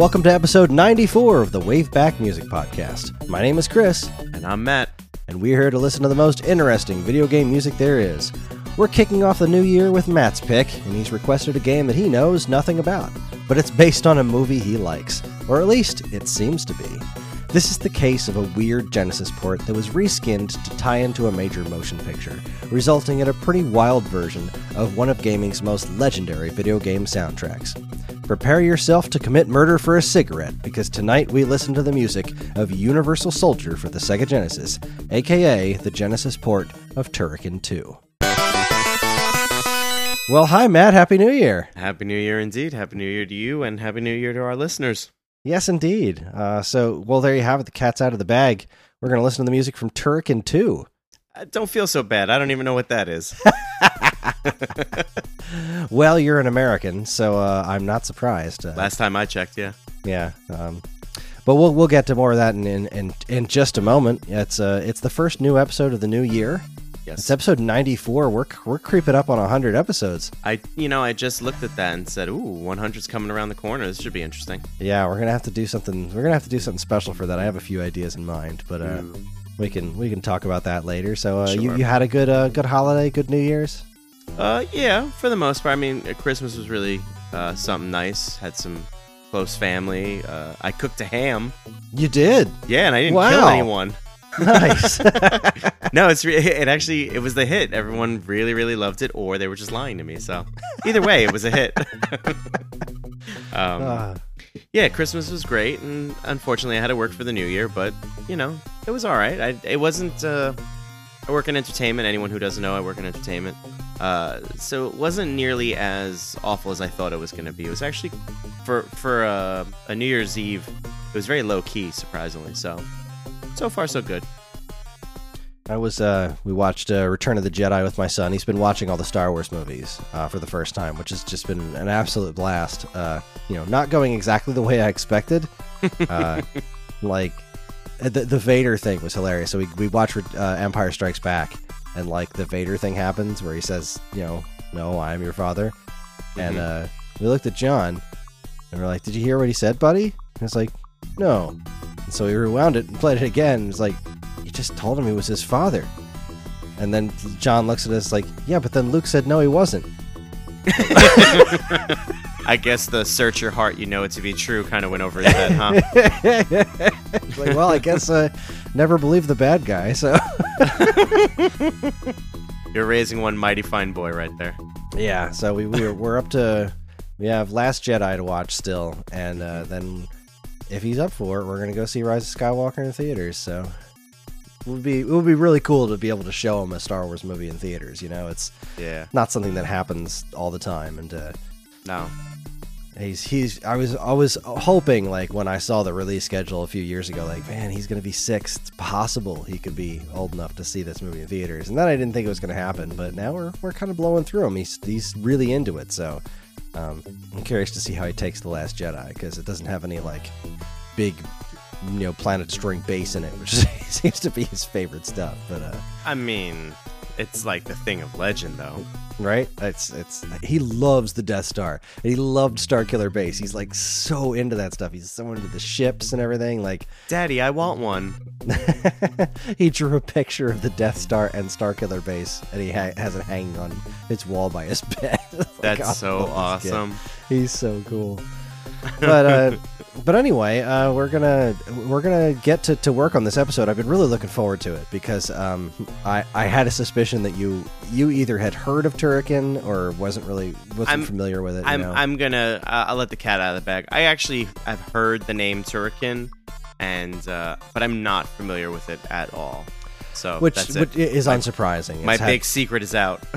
Welcome to episode 94 of the Wave Back Music Podcast. My name is Chris, And I'm Matt. and we're here to listen to the most interesting video game music there is. We're kicking off the new year with Matt's pick, and he's requested a game that he knows nothing about, but it's based on a movie he likes, or at least it seems to be. This is the case of a weird Genesis port that was reskinned to tie into a major motion picture, resulting in a pretty wild version of one of gaming's most legendary video game soundtracks. Prepare yourself to commit murder for a cigarette because tonight we listen to the music of Universal Soldier for the Sega Genesis, aka the Genesis port of Turrican 2. Well, hi, Matt. Happy New Year. Happy New Year indeed. Happy New Year to you and Happy New Year to our listeners. Yes, indeed. Uh, so, well, there you have it. The cat's out of the bag. We're going to listen to the music from Turrican 2. Uh, don't feel so bad. I don't even know what that is. Well, you're an American, so uh, I'm not surprised. Uh, Last time I checked, yeah. yeah. Um, but we'll we'll get to more of that in in, in, in just a moment. It's uh it's the first new episode of the new year. Yes. It's episode 94. We're we're creeping up on 100 episodes. I you know, I just looked at that and said, "Ooh, 100's coming around the corner. This should be interesting." Yeah, we're gonna have to do something. We're gonna have to do something special for that. I have a few ideas in mind, but uh, we can we can talk about that later. So uh, you you had a good uh, good holiday, good New Year's. Uh yeah, for the most part. I mean, uh, Christmas was really uh something nice. Had some close family. Uh I cooked a ham. You did. Yeah, and I didn't kill anyone. Nice. no, it's re- it actually it was the hit. Everyone really really loved it, or they were just lying to me. So either way, it was a hit. um, Uh, yeah, Christmas was great, and unfortunately, I had to work for the New Year. But you know, it was all right. I it wasn't. Uh, I work in entertainment. Anyone who doesn't know, I work in entertainment. Uh, so it wasn't nearly as awful as I thought it was going to be. It was actually for for uh, a New Year's Eve. It was very low key, surprisingly. So so far so good. I was uh we watched uh, Return of the Jedi with my son. He's been watching all the Star Wars movies uh, for the first time, which has just been an absolute blast. Uh, you know, not going exactly the way I expected. Uh, like the the Vader thing was hilarious. So we we watched uh, Empire Strikes Back, and like the Vader thing happens where he says, you know, no, I am your father, and Mhm. uh, we looked at John, and we're like, did you hear what he said, buddy? And it's like, no. And so we rewound it and played it again. It's like, you just told him he was his father. And then John looks at us like, yeah, but then Luke said no, he wasn't. I guess the search your heart, you know it to be true, kind of went over his head, huh? Like, well, I guess I never believed the bad guy. So You're raising one mighty fine boy right there. yeah, so we we're, we're up to we have Last Jedi to watch still, and uh, then if he's up for it, we're gonna go see Rise of Skywalker in the theaters. So it would be it would be really cool to be able to show him a Star Wars movie in theaters. You know, it's Yeah. not something that happens all the time, and uh, No. He's he's I was I was hoping like when I saw the release schedule a few years ago, like man, he's gonna be six. It's possible he could be old enough to see this movie in theaters, and then I didn't think it was gonna happen. But now we're we're kind of blowing through him. He's he's really into it. So um, I'm curious to see how he takes the Last Jedi because it doesn't have any like big you know planet destroying base in it, which seems to be his favorite stuff. But uh, I mean, it's like the thing of legend, though. right? It's it's he loves the Death Star. He loved Starkiller Base. He's like so into that stuff. He's so into the ships and everything. Like Daddy, I want one. he drew a picture of the Death Star and Starkiller Base, and he ha- has it hanging on its wall by his bed. Like, That's so awesome. He's so cool. But uh, but anyway, uh, we're gonna we're gonna get to, to work on this episode. I've been really looking forward to it because um, I I had a suspicion that you you either had heard of Turrican or wasn't really wasn't I'm- familiar with it. I'm know? I'm gonna uh, I'll let the cat out of the bag. I actually I've heard the name Turrican, and uh, but I'm not familiar with it at all. So which, that's which it. is My- unsurprising. My It's big secret is out.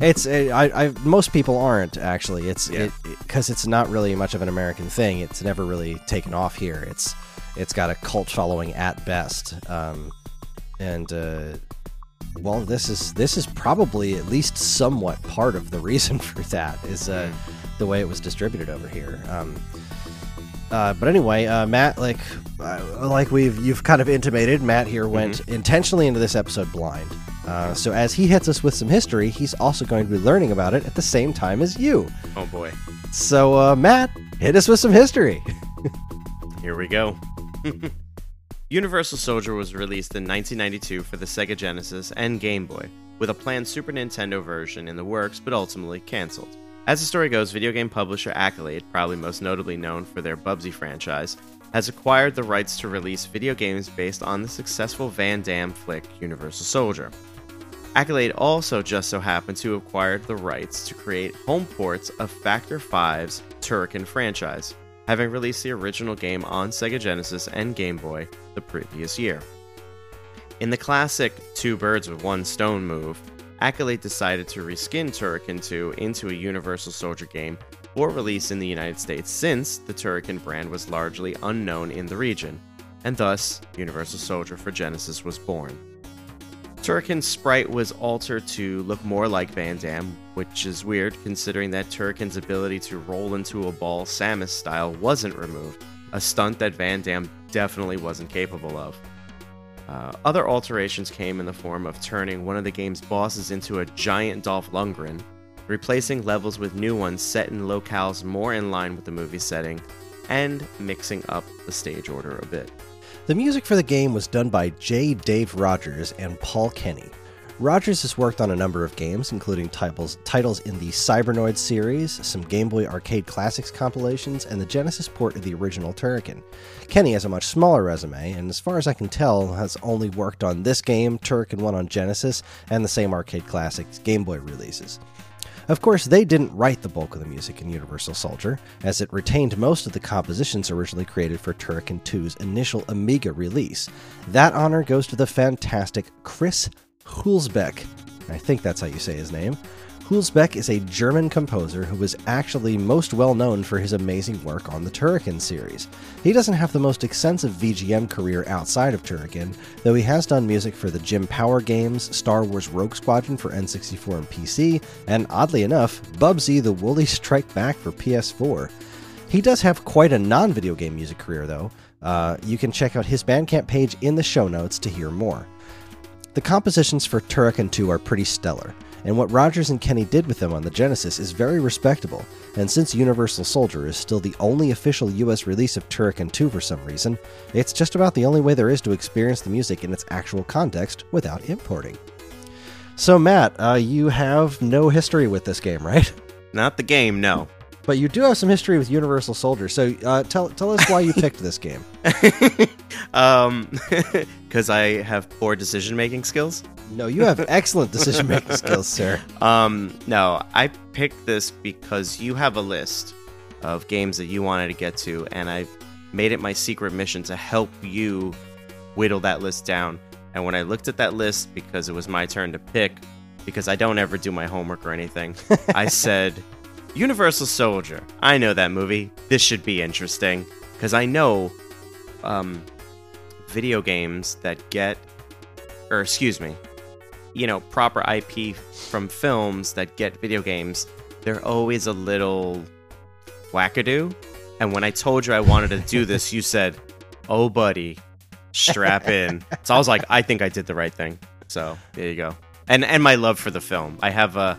it's it, I, I most people aren't actually. It's Yeah. it because it's not really much of an American thing. It's never really taken off here. It's it's got a cult following at best. Um, and uh, well, this is this is probably at least somewhat part of the reason for that is uh, the way it was distributed over here. Um, Uh, but anyway, uh, Matt, like, uh, like we've you've kind of intimated, Matt here went intentionally into this episode blind. Uh, so as he hits us with some history, he's also going to be learning about it at the same time as you. Oh boy. So, uh, Matt, hit us with some history. Here we go. Universal Soldier was released in 1992 for the Sega Genesis and Game Boy, with a planned Super Nintendo version in the works but ultimately cancelled. As the story goes, video game publisher Accolade, probably most notably known for their Bubsy franchise, has acquired the rights to release video games based on the successful Van Damme flick Universal Soldier. Accolade also just so happened to acquire the rights to create home ports of Factor 5's Turrican franchise, having released the original game on Sega Genesis and Game Boy the previous year. In the classic two birds with one stone move, Accolade decided to reskin Turrican 2 into a Universal Soldier game for release in the United States since the Turrican brand was largely unknown in the region, and thus Universal Soldier for Genesis was born. Turrican's sprite was altered to look more like Van Damme, which is weird considering that Turrican's ability to roll into a ball Samus style wasn't removed, a stunt that Van Damme definitely wasn't capable of. Uh, other alterations came in the form of turning one of the game's bosses into a giant Dolph Lundgren, replacing levels with new ones set in locales more in line with the movie setting, and mixing up the stage order a bit. The music for the game was done by J. Dave Rogers and Paul Kenny. Rogers has worked on a number of games, including titles, titles in the Cybernoid series, some Game Boy Arcade Classics compilations, and the Genesis port of the original Turrican. Kenny has a much smaller resume, and as far as I can tell, has only worked on this game, Turrican 1 on Genesis, and the same Arcade Classics Game Boy releases. Of course, they didn't write the bulk of the music in Universal Soldier, as it retained most of the compositions originally created for Turrican 2's initial Amiga release. That honor goes to the fantastic Chris Hulsbeck. I think that's how you say his name. Hulsbeck is a German composer who was actually most well known for his amazing work on the Turrican series. He doesn't have the most extensive VGM career outside of Turrican, though he has done music for the Jim Power games, Star Wars Rogue Squadron for N64 and PC, and oddly enough, Bubsy the Woolly Strike Back for PS4. He does have quite a non video game music career, though. Uh, you can check out his Bandcamp page in the show notes to hear more. The compositions for Turrican 2 are pretty stellar, and what Rogers and Kenny did with them on the Genesis is very respectable. And since Universal Soldier is still the only official US release of Turrican 2 for some reason, it's just about the only way there is to experience the music in its actual context without importing. So, Matt, uh, you have no history with this game, right? Not the game, no. But you do have some history with Universal Soldier. So, uh, tell tell us why you picked this game. um, because I have poor decision making skills. No, you have excellent decision making skills, sir. Um, no, I picked this because you have a list of games that you wanted to get to, and I made it my secret mission to help you whittle that list down. And when I looked at that list, because it was my turn to pick, because I don't ever do my homework or anything, I said, Universal Soldier. I know that movie. This should be interesting. Because I know um, video games that get, or excuse me, you know, proper IP from films that get video games, they're always a little wackadoo. And when I told you I wanted to do this, you said, "Oh, buddy, strap in." so I was like, "I think I did the right thing." So there you go. And and my love for the film, I have a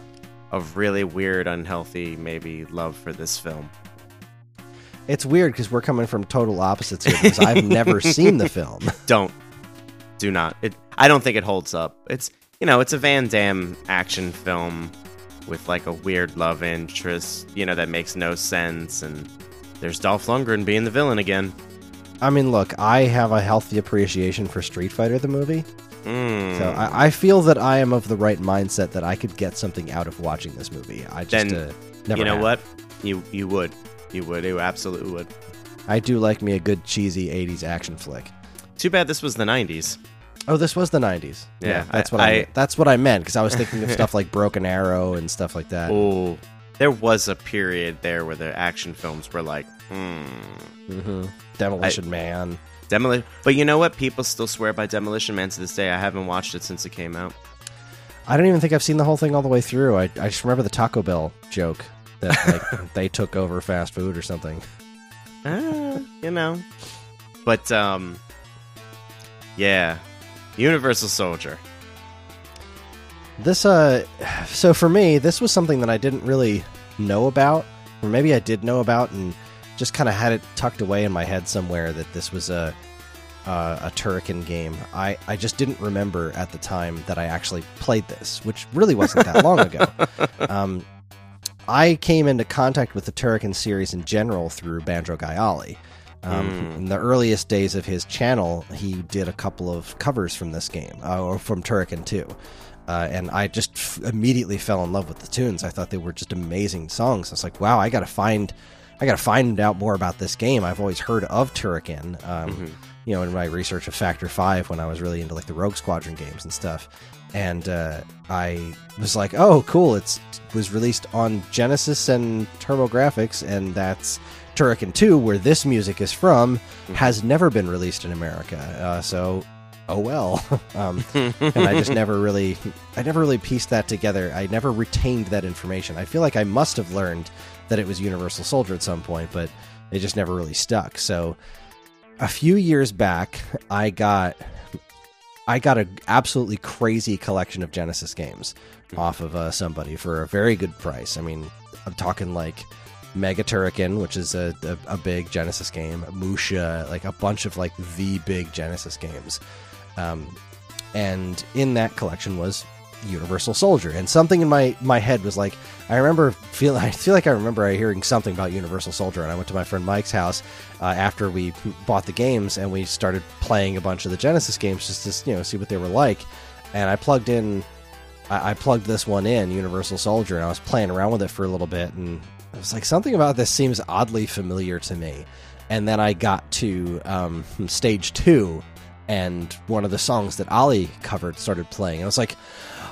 a really weird, unhealthy, maybe love for this film. It's weird because we're coming from total opposites here because I've never seen the film. Don't, do not. It. I don't think it holds up. It's you know, it's a Van Damme action film with like a weird love interest, you know, that makes no sense, and there's Dolph Lundgren being the villain again. I mean, look, I have a healthy appreciation for Street Fighter the movie, Mm. so I, I feel that I am of the right mindset that I could get something out of watching this movie. I just Then, uh, never. you know have. what? You you would, you would, you absolutely would. I do like me a good cheesy '80s action flick. Too bad this was the '90s. Oh, this was the '90s. Yeah, that's I- what I, I- that's what I meant because I was thinking of stuff like Broken Arrow and stuff like that. Oh, there was a period there where the action films were like, hmm, hmm Demolition Man. Demolition. But you know what? People still swear by Demolition Man to this day. I haven't watched it since it came out. I don't even think I've seen the whole thing all the way through. I, I just remember the Taco Bell joke that like they took over fast food or something. Eh, you know. But um, yeah, Universal Soldier. This uh so for me, this was something that I didn't really know about, or maybe I did know about and just kind of had it tucked away in my head somewhere that this was a uh, a Turrican game. I I just didn't remember at the time that I actually played this, which really wasn't that long ago. Um, I came into contact with the Turrican series in general through Banjo Ollie. Um, Mm. In the earliest days of his channel, he did a couple of covers from this game, uh, or from Turrican 2. Uh, and I just f- immediately fell in love with the tunes. I thought they were just amazing songs. I was like, wow, I gotta find, I gotta find out more about this game. I've always heard of Turrican, um, you know, in my research of Factor Five when I was really into like the Rogue Squadron games and stuff. And uh, I was like, oh, cool! It's was released on Genesis and TurboGrafx, and that's Turrican 2, where this music is from, has never been released in America. Uh, so, oh well. um, and I just never really, I never really pieced that together. I never retained that information. I feel like I must have learned that it was Universal Soldier at some point, but it just never really stuck. So, a few years back, I got. I got an absolutely crazy collection of Genesis games off of uh, somebody for a very good price. I mean, I'm talking like Mega Turrican, which is a, a, a big Genesis game, Musha, like a bunch of like the big Genesis games. Um, and in that collection was Universal Soldier. And something in my, my head was like, I remember feel I feel like I remember hearing something about Universal Soldier, and I went to my friend Mike's house uh, after we bought the games, and we started playing a bunch of the Genesis games just to you know see what they were like. And I plugged in, I, I plugged this one in, Universal Soldier, and I was playing around with it for a little bit, and I was like, something about this seems oddly familiar to me. And then I got to um, stage two, and one of the songs that Ollie covered started playing. And I was like,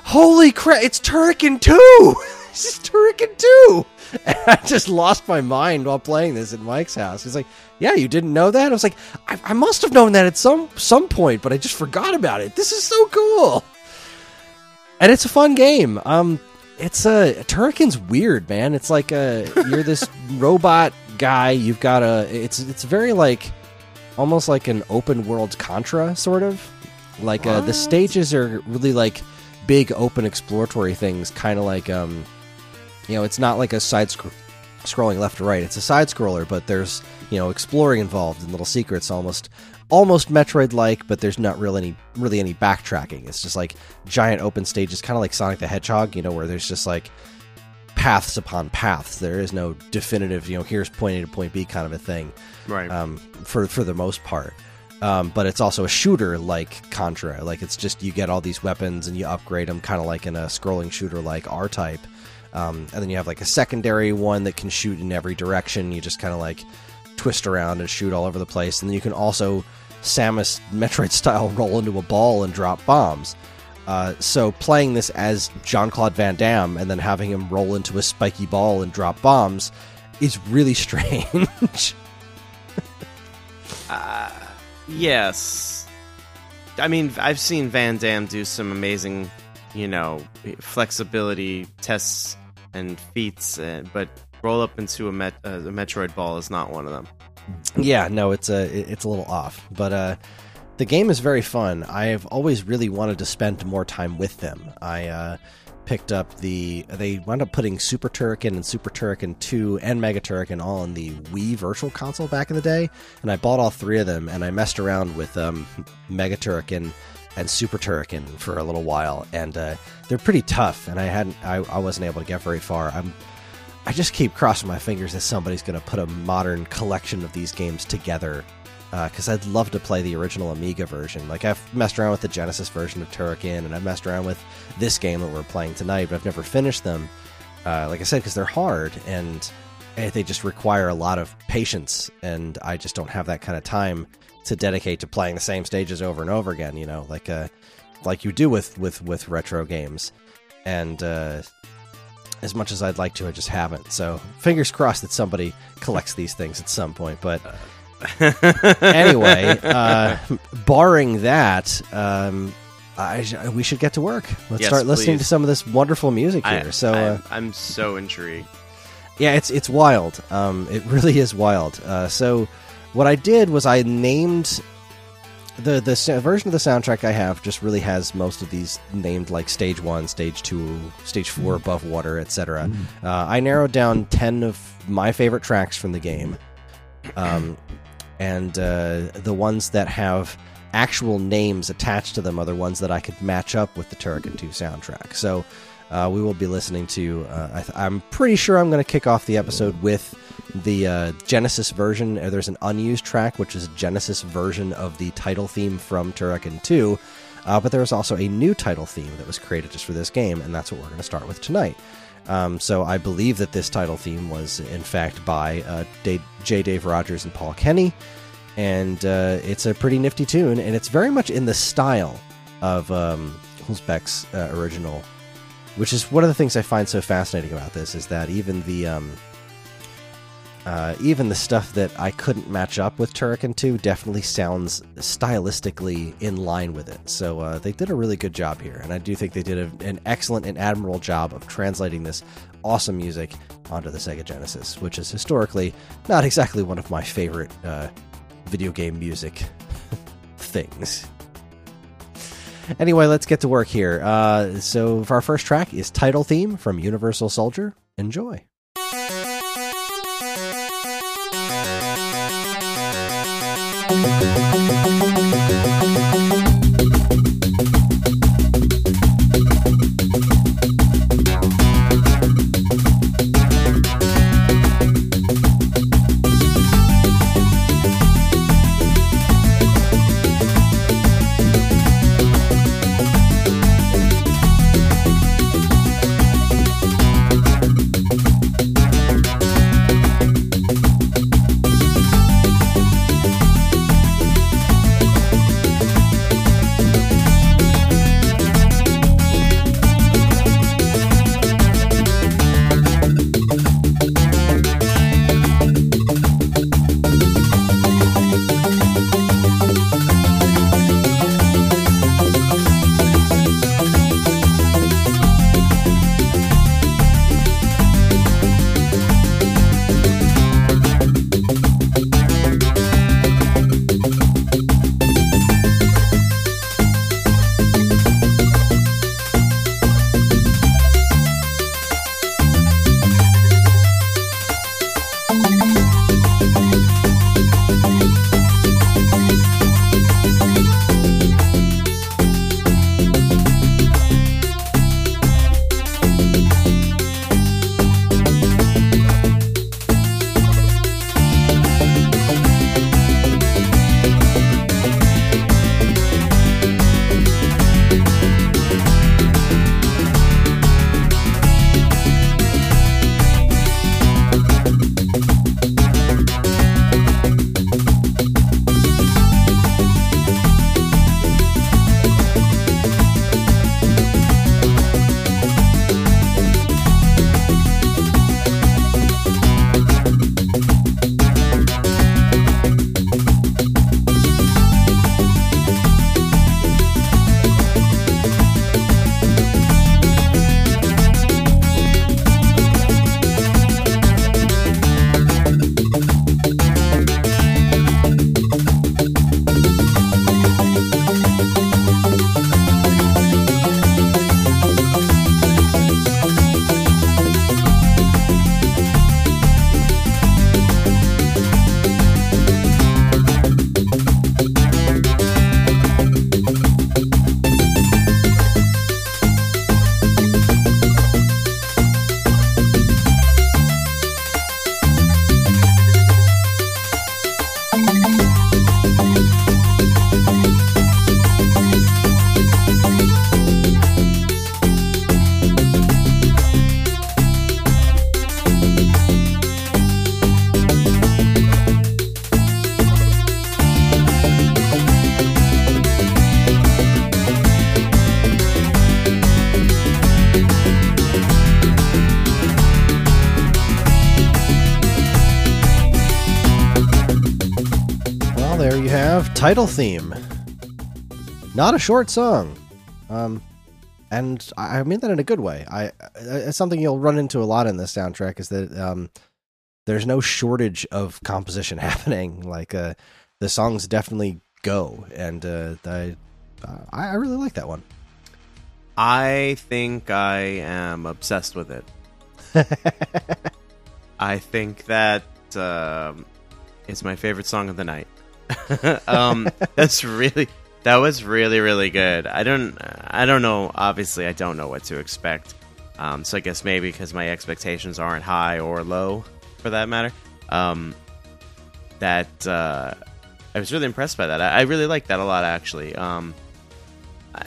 holy crap, it's Turrican 2! this is Turrican 2! And I just lost my mind while playing this at Mike's house. He's like, yeah, you didn't know that? I was like, I, I must have known that at some some point, but I just forgot about it. This is so cool! And it's a fun game. Um, it's a Turrican's weird, man. It's like a you're this robot guy. You've got a. It's it's very like almost like an open world Contra sort of. Like uh, the stages are really like big open exploratory things, kind of like um, you know, it's not like a side scr- scrolling left to right. It's a side scroller, but there's you know exploring involved and little secrets, almost almost Metroid like, but there's not really any really any backtracking. It's just like giant open stages, kind of like Sonic the Hedgehog, you know, where there's just like paths upon paths. There is no definitive, you know, here's point A to point B kind of a thing Right. um, for for the most part. Um, but it's also a shooter like Contra. Like it's just you get all these weapons and you upgrade them, kind of like in a scrolling shooter like R Type. Um, and then you have like a secondary one that can shoot in every direction. You just kind of like twist around and shoot all over the place. And then you can also Samus Metroid style roll into a ball and drop bombs. Uh, so playing this as Jean Claude Van Damme and then having him roll into a spiky ball and drop bombs is really strange. Yes. I mean, I've seen Van Damme do some amazing, you know, flexibility tests and feats, uh, but roll up into a, met- uh, a Metroid ball is not one of them. Yeah, no, it's a it's a little off, but uh, the game is very fun. I've always really wanted to spend more time with them. I uh, picked up the they wound up putting Super Turrican and Super Turrican Two and Mega Turrican all on the Wii Virtual Console back in the day, and I bought all three of them and I messed around with um, Mega Turrican and Super Turrican for a little while, and uh, they're pretty tough. And I hadn't I, I wasn't able to get very far. I'm I just keep crossing my fingers that somebody's going to put a modern collection of these games together. Because I'd love to play the original Amiga version. Like I've messed around with the Genesis version of Turrican, and I've messed around with this game that we're playing tonight, but I've never finished them. Uh, like I said, because they're hard and eh, they just require a lot of patience, and I just don't have that kind of time to dedicate to playing the same stages over and over again. You know, like uh, like you do with with with retro games, and uh, as much as I'd like to, I just haven't. So fingers crossed that somebody collects these things at some point. But anyway, uh, barring that, um, I, we should get to work. Let's Yes, start listening please. to some of this wonderful music I, here. so uh, I'm, I'm so intrigued. yeah, it's it's wild. Um, it really is wild. Uh, so what I did was I named the the version of the soundtrack I have just really has most of these named like stage one, stage two, stage four, above water, etc. Uh, I narrowed down ten of my favorite tracks from the game, um, and uh, the ones that have actual names attached to them are the ones that I could match up with the Turrican 2 soundtrack. So uh, we will be listening to. Uh, I I'm pretty sure I'm going to kick off the episode with the uh, Genesis version. Uh, There's an unused track, which is a Genesis version of the title theme from Turrican 2. Uh, but there's also a new title theme that was created just for this game, and that's what we're going to start with tonight. Um, so I believe that this title theme was, in fact, by uh, J. Dave Rogers and Paul Kenny, and it's a pretty nifty tune, and it's very much in the style of um, Hulsbeck's original, which is one of the things I find so fascinating about this is that even the um, uh, even the stuff that I couldn't match up with Turrican 2 definitely sounds stylistically in line with it. So uh, they did a really good job here, and I do think they did a, an excellent and admirable job of translating this awesome music onto the Sega Genesis, which is historically not exactly one of my favorite uh, video game music things. Anyway, let's get to work here. Uh, so, our first track is title theme from Universal Soldier. Enjoy. title theme. Not a short song, um, and I mean that in a good way. I, it's something you'll run into a lot in this soundtrack is that um, there's no shortage of composition happening. Like uh, the songs definitely go, and uh, I I really like that one. I think I am obsessed with it. I think that um, is my favorite song of the night. um, that's really that was really really good. I don't I don't know. Obviously, I don't know what to expect. Um, so I guess maybe because my expectations aren't high or low, for that matter. Um, that uh, I was really impressed by that. I, I really like that a lot, actually. Um,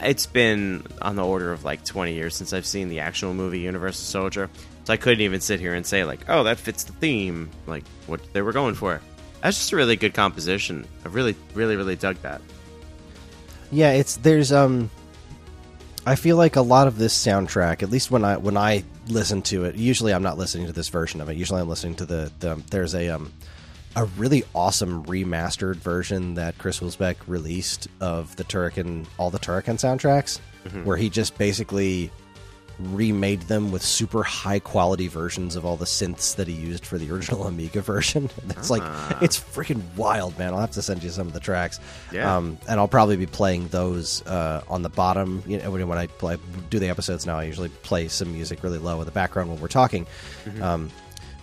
it's been on the order of like 20 years since I've seen the actual movie Universal Soldier, so I couldn't even sit here and say like, "Oh, that fits the theme," like what they were going for. That's just a really good composition. I really, really, really dug that. Yeah, it's there's um I feel like a lot of this soundtrack, at least when I when I listen to it, usually I'm not listening to this version of it. Usually I'm listening to the, the there's a um a really awesome remastered version that Chris Hulsbeck released of the Turrican all the Turrican soundtracks, mm-hmm. where he just basically remade them with super high quality versions of all the synths that he used for the original Amiga version. It's like ah. it's freaking wild, man. I'll have to send you some of the tracks. Yeah. Um, and I'll probably be playing those uh, on the bottom. You know, when I play, do the episodes now, I usually play some music really low in the background when we're talking. Mm-hmm. Um,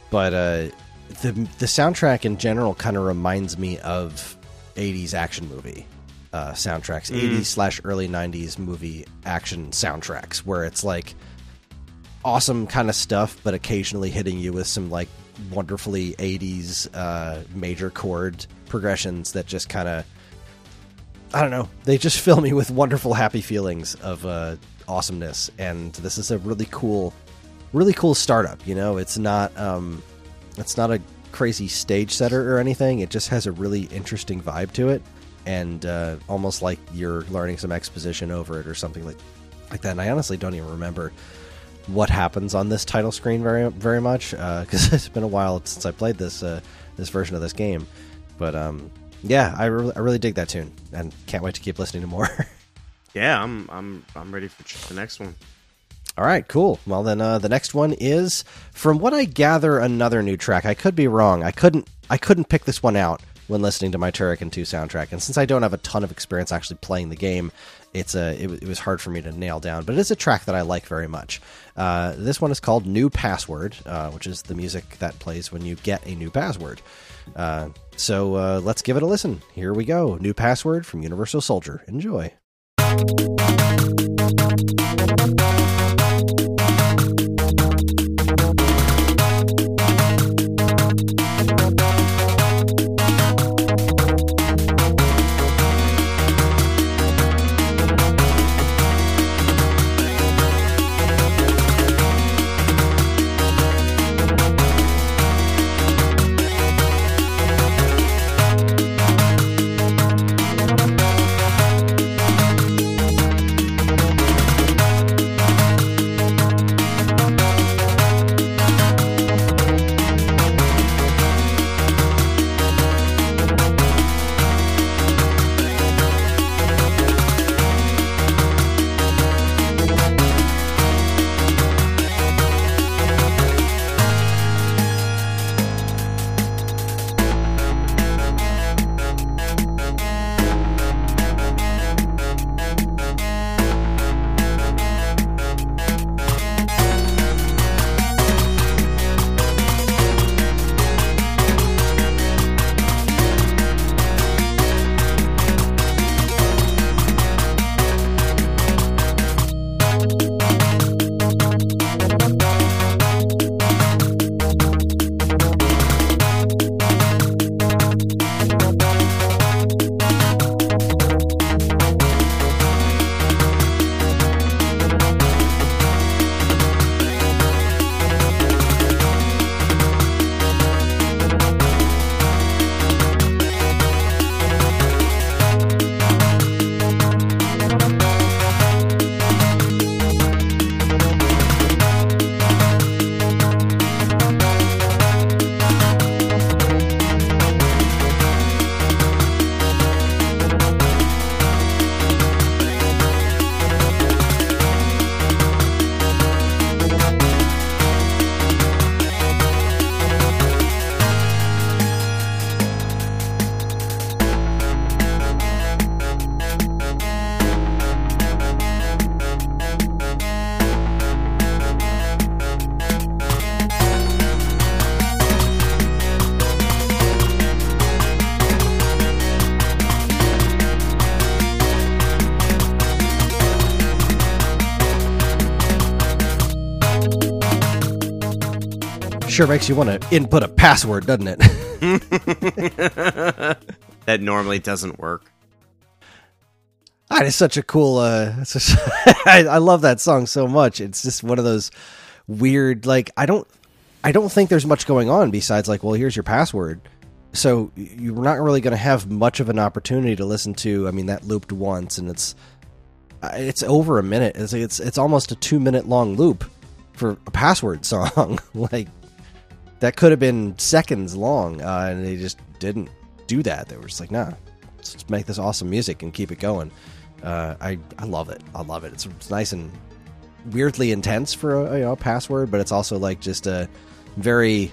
but uh, the the soundtrack in general kind of reminds me of 80s action movie uh, soundtracks, mm. 80s slash early 90s movie action soundtracks, where it's like awesome kind of stuff, but occasionally hitting you with some like wonderfully 80s uh, major chord progressions that just kind of, I don't know, they just fill me with wonderful, happy feelings of uh, awesomeness. And this is a really cool, really cool startup. You know, it's not, um, it's not a crazy stage setter or anything. It just has a really interesting vibe to it and uh, almost like you're learning some exposition over it or something like like that. And I honestly don't even remember what happens on this title screen very very much because uh, it's been a while since I played this uh, this version of this game. But um, yeah, I, re- I really dig that tune and can't wait to keep listening to more. yeah, I'm I'm I'm ready for the next one. All right, cool. Well, then uh, the next one is, from what I gather, another new track. I could be wrong. I couldn't. I couldn't pick this one out when listening to my Turrican 2 soundtrack. And since I don't have a ton of experience actually playing the game, it's a it, it was hard for me to nail down. But it is a track that I like very much. Uh, this one is called New Password, uh, which is the music that plays when you get a new password. Uh, so uh, let's give it a listen. Here we go. New Password from Universal Soldier. Enjoy. Sure makes you want to input a password, doesn't it? that normally doesn't work. Ah, it's such a cool. Uh, I, I love that song so much. It's just one of those weird. Like I don't, I don't think there's much going on besides like, well, here's your password. So you're not really going to have much of an opportunity to listen to. I mean, that looped once, and it's uh, it's over a minute. It's it's it's almost a two minute long loop for a password song. like that could have been seconds long, uh, and they just didn't do that. They were just like, nah, let's make this awesome music and keep it going. Uh, I I love it. I love it. It's, it's nice and weirdly intense for a you know password, but it's also like just a very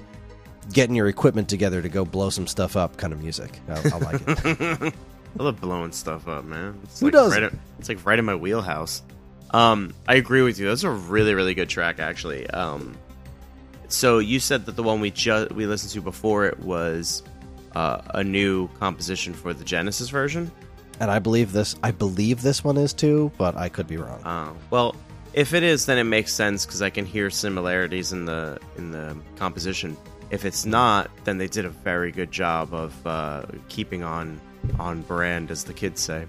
getting your equipment together to go blow some stuff up kind of music. I, I like it. I love blowing stuff up, man. It's Who like doesn't? Right, it's like right in my wheelhouse. Um, I agree with you. That's a really, really good track, actually. Um, so you said that the one we just we listened to before it was uh, a new composition for the Genesis version. and I believe this. I believe this one is too, but I could be wrong. Oh, well, if it is, then it makes sense because I can hear similarities in the in the composition. If it's not, then they did a very good job of uh, keeping on on brand, as the kids say.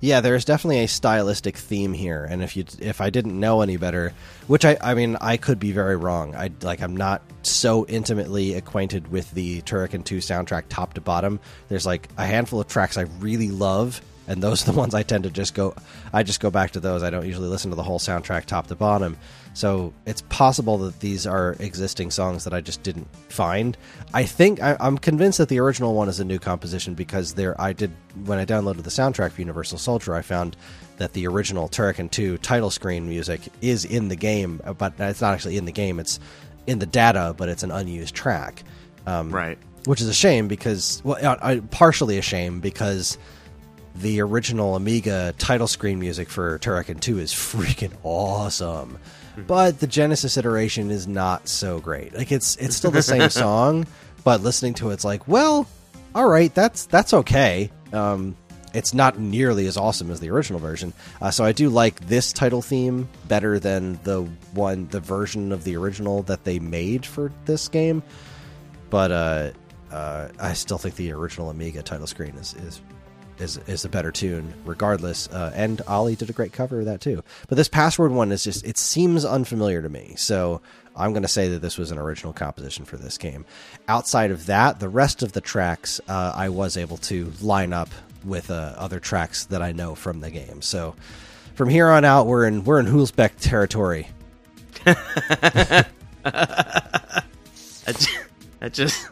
Yeah, there's definitely a stylistic theme here, and if you if I didn't know any better, which I I mean I could be very wrong. I like I'm not so intimately acquainted with the Turrican 2 soundtrack top to bottom. There's like a handful of tracks I really love, and those are the ones I tend to just go I just go back to those. I don't usually listen to the whole soundtrack top to bottom. So it's possible that these are existing songs that I just didn't find. I think I, I'm convinced that the original one is a new composition because there I did when I downloaded the soundtrack for Universal Soldier, I found that the original Turrican 2 title screen music is in the game, uh, but it's not actually in the game. It's in the data, but it's an unused track. Um, Right. which is a shame because well I, I- partially a shame because the original amiga title screen music for turrican 2 is freaking awesome but the genesis iteration is not so great. Like it's it's still the same song but listening to it's like well all right that's that's okay. Um it's not nearly as awesome as the original version. Uh, so i do like this title theme better than the one the version of the original that they made for this game. But uh, uh, I still think the original Amiga title screen is is is, is a better tune, regardless. Uh, and Ollie did a great cover of that too. But this password one is just it seems unfamiliar to me, so I'm going to say that this was an original composition for this game. Outside of that, the rest of the tracks uh, I was able to line up with uh, other tracks that I know from the game. So from here on out, we're in we're in Hulsbeck territory. I just, I just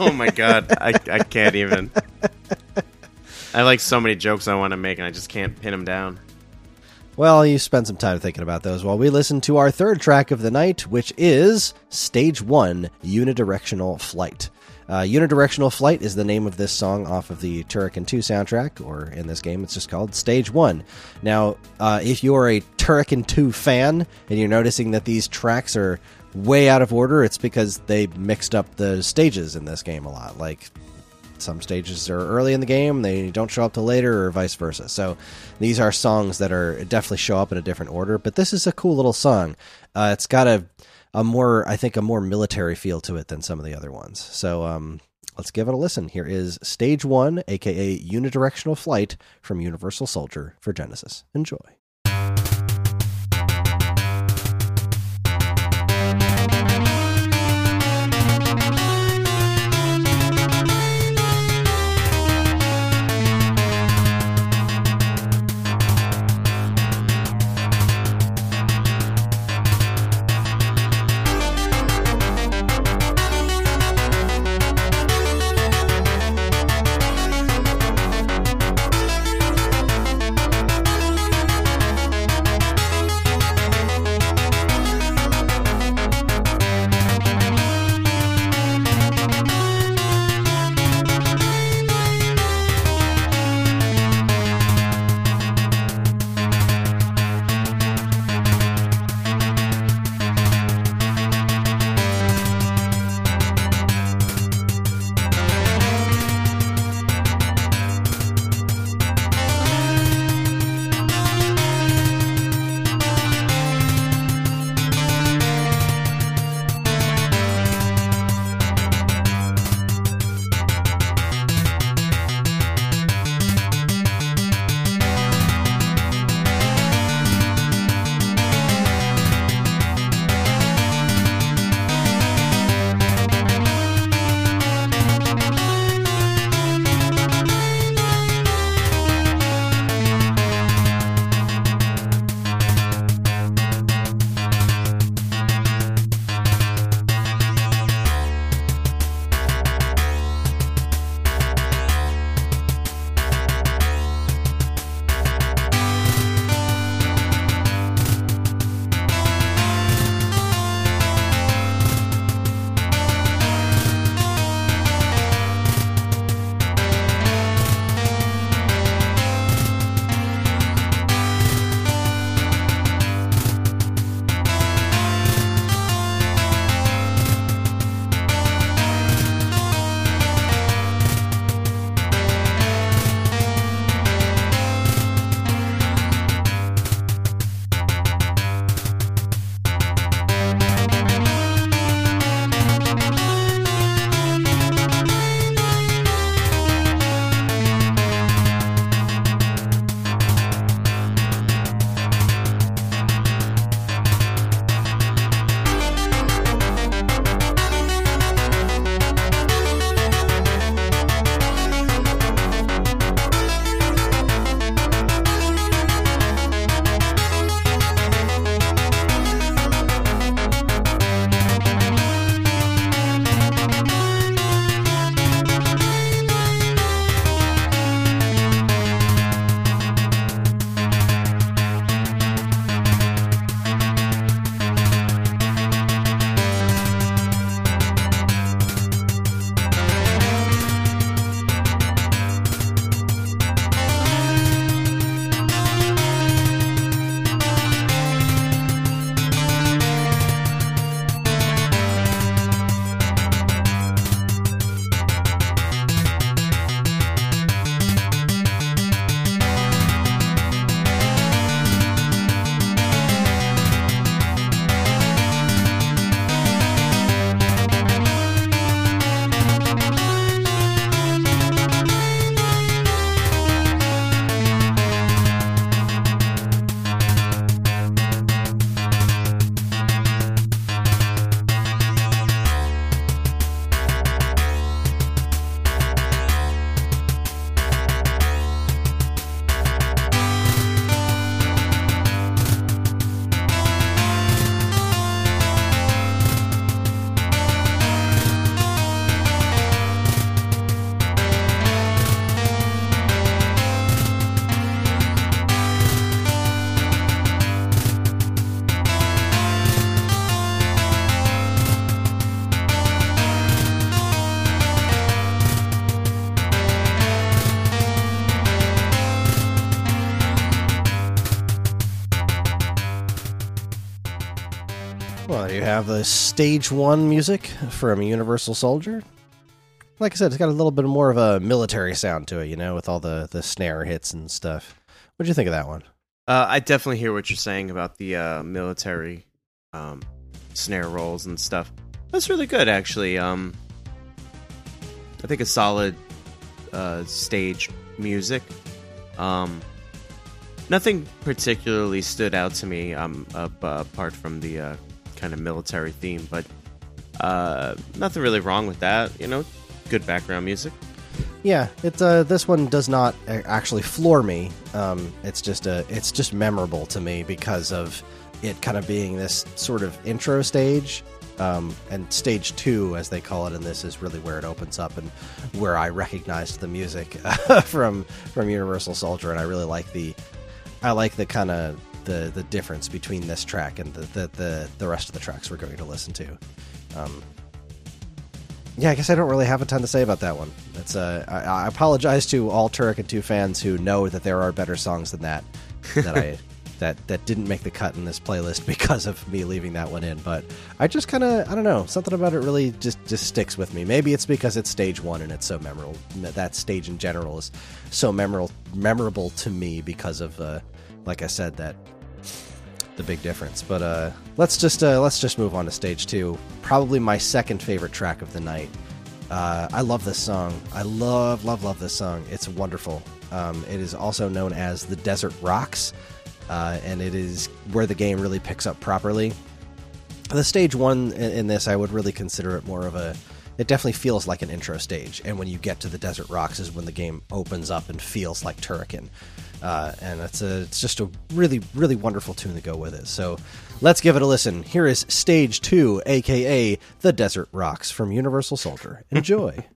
oh my god, I, I can't even. I like so many jokes I want to make, and I just can't pin them down. Well, you spend some time thinking about those while we listen to our third track of the night, which is Stage 1 Unidirectional Flight. Uh, Unidirectional Flight is the name of this song off of the Turrican 2 soundtrack, or in this game, it's just called Stage 1. Now, uh, if you're a Turrican 2 fan and you're noticing that these tracks are way out of order, it's because they mixed up the stages in this game a lot. Like, some stages are early in the game they don't show up till later or vice versa. So these are songs that are definitely show up in a different order but this is a cool little song. Uh, it's got a a more i think a more military feel to it than some of the other ones. So um let's give it a listen. Here is stage one aka unidirectional flight from universal soldier for genesis. Enjoy you have the stage one music from Universal Soldier. Like I said, it's got a little bit more of a military sound to it, you know, with all the, the snare hits and stuff. What'd you think of that one? Uh, I definitely hear what you're saying about the uh, military um, snare rolls and stuff. That's really good, actually. Um, I think a solid uh, stage music. Um, nothing particularly stood out to me um, uh, apart from the uh, kind of military theme, but uh, nothing really wrong with that. You know, good background music. Yeah, it's uh, this one does not actually floor me. Um, it's just a, it's just memorable to me because of it kind of being this sort of intro stage. Um, and stage two, as they call it in this, is really where it opens up and where I recognized the music from from Universal Soldier, and I really like the, I like the kind of the the difference between this track and the, the the the rest of the tracks we're going to listen to. Um, yeah, I guess I don't really have a ton to say about that one. It's uh, I, I apologize to all Turrican 2 fans who know that there are better songs than that that I that that didn't make the cut in this playlist because of me leaving that one in. But I just kind of I don't know something about it really just just sticks with me. Maybe it's because it's stage one and it's so memorable. That stage in general is so memorable memorable to me because of uh, like I said that the big difference. But uh, let's just uh, let's just move on to stage two. Probably my second favorite track of the night. Uh, I love this song. I love love love this song. It's wonderful. Um, it is also known as the Desert Rocks, uh, and it is where the game really picks up properly. The stage one in, in this, I would really consider it more of a it definitely feels like an intro stage. And when you get to the Desert Rocks, is when the game opens up and feels like Turrican. Uh, and it's a, it's just a really really wonderful tune to go with it. So let's give it a listen. Here is Stage Two, aka the Desert Rocks from Universal Soldier. Enjoy.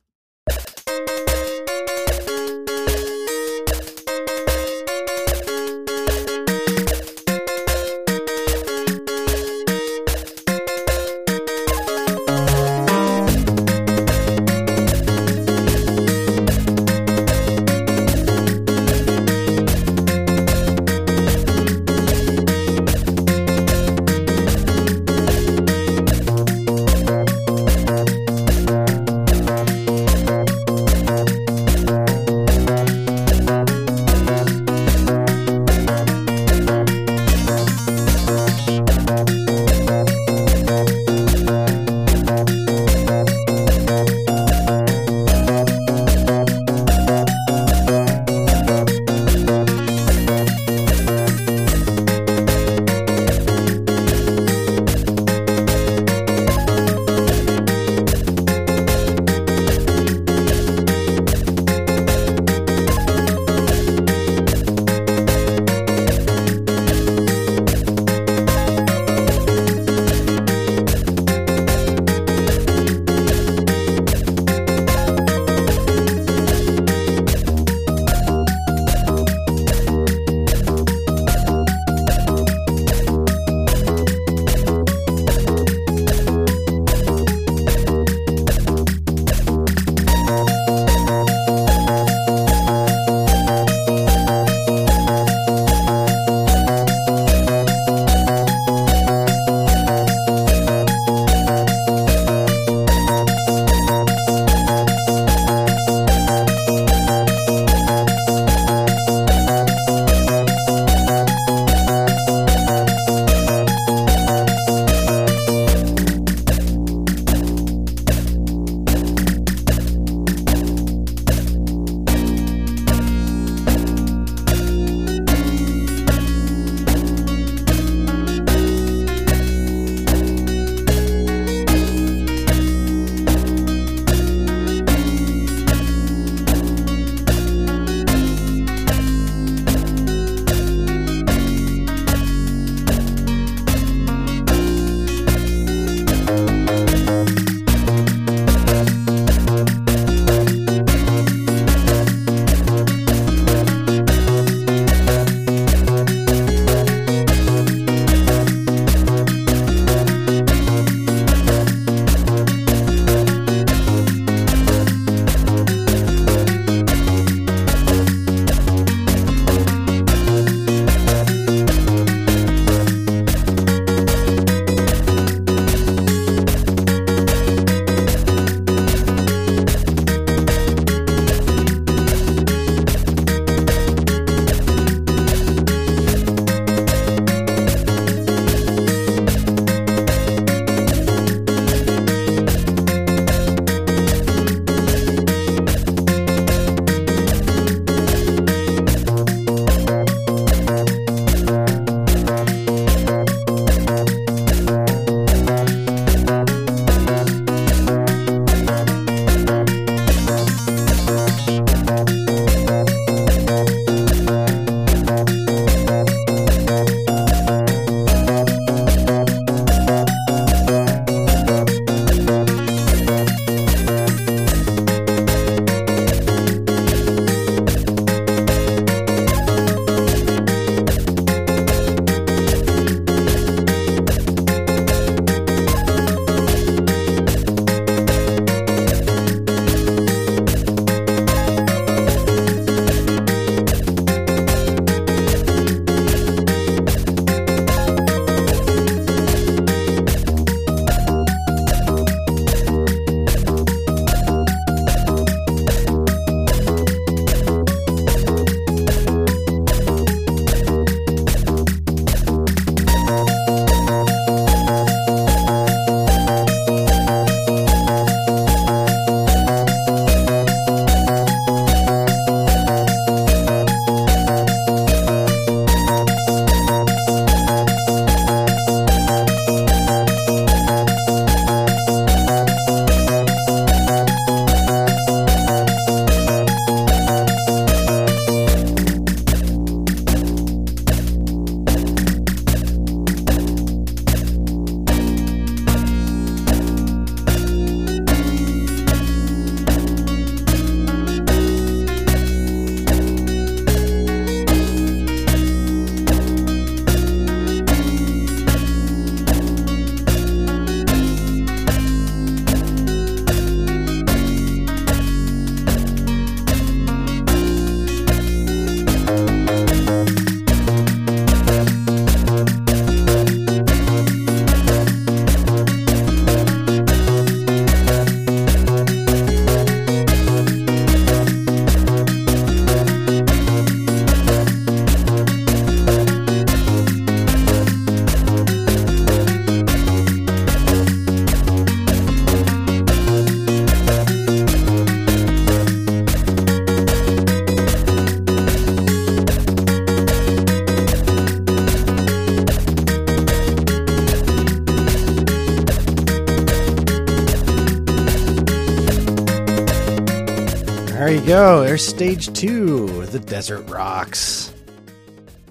Go. There's stage two, the desert rocks.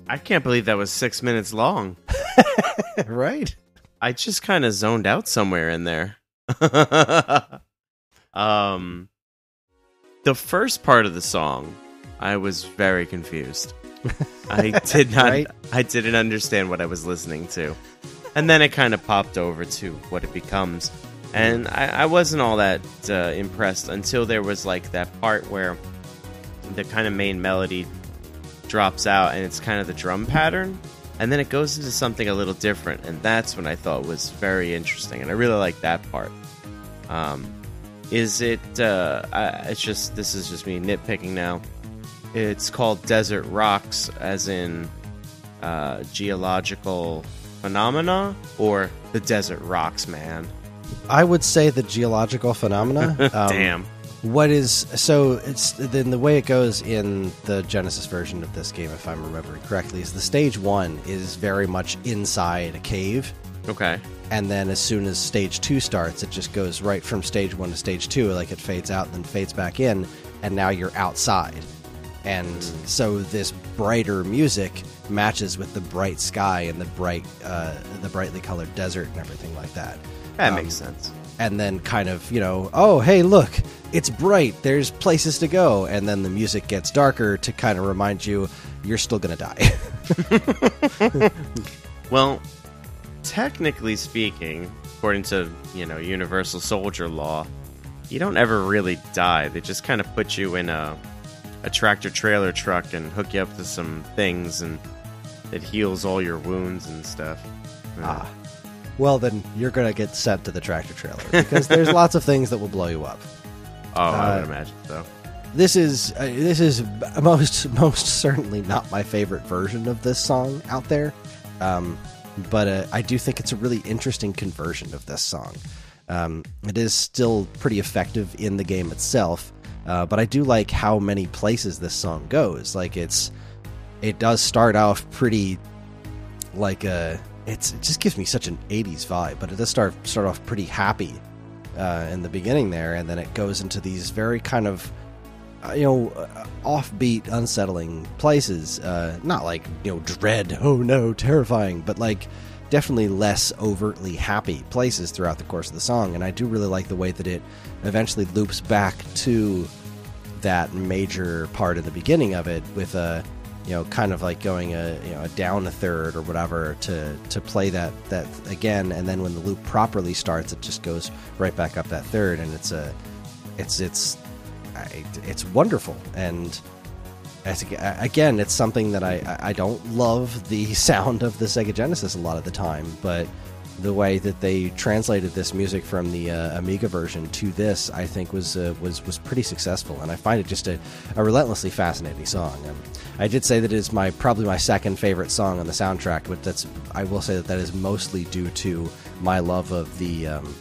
I can't believe that was six minutes long. right? I just kind of zoned out somewhere in there. um, the first part of the song, I was very confused. I did not. Right? I didn't understand what I was listening to, and then it kind of popped over to what it becomes, and I, I wasn't all that uh, impressed until there was like that part where the kind of main melody drops out, and it's kind of the drum pattern, and then it goes into something a little different, and that's when I thought was very interesting, and I really like that part. Um, is it? Uh, I, it's just this is just me nitpicking now. It's called Desert Rocks, as in uh, geological phenomena, or the desert rocks, man. I would say the geological phenomena. um, Damn. What is so? It's then the way it goes in the Genesis version of this game, if I'm remembering correctly, is the stage one is very much inside a cave, Okay. and then as soon as stage two starts, it just goes right from stage one to stage two, like it fades out and then fades back in, and now you're outside. And so this brighter music matches with the bright sky and the bright, uh, the brightly colored desert and everything like that. That Um, makes sense. and then kind of you know oh hey look it's bright there's places to go and then the music gets darker to kind of remind you you're still gonna die Well, technically speaking, according to, you know, universal soldier law, you don't ever really die. They just kind of put you in a a tractor trailer truck and hook you up to some things and it heals all your wounds and stuff. ah well then you're gonna get sent to the tractor trailer because there's lots of things that will blow you up Oh, I Uh, would imagine so. this is uh, this is most most certainly not my favorite version of this song out there um, but uh, I do think it's a really interesting conversion of this song. Um, it is still pretty effective in the game itself, uh, but I do like how many places this song goes. Like it's, it does start off pretty, like uh it's it just gives me such an '80s vibe, but it does start start off pretty happy uh, in the beginning there, and then it goes into these very kind of uh, you know, uh, offbeat, unsettling places. Uh, not like you know, dread, oh no, terrifying, but like definitely less overtly happy places throughout the course of the song. And I do really like the way that it eventually loops back to that major part in the beginning of it with a you know kind of like going a you know a down a third or whatever to to play that that again. And then when the loop properly starts it just goes right back up that third. And it's a it's it's it's wonderful. And again it's something that I- I don't love the sound of the Sega Genesis a lot of the time but the way that they translated this music from the uh, Amiga version to this, I think was uh, was was pretty successful, and I find it just a, a relentlessly fascinating song. Um, I did say that it is my probably my second favorite song on the soundtrack, but that's I will say that that is mostly due to my love of the. Um,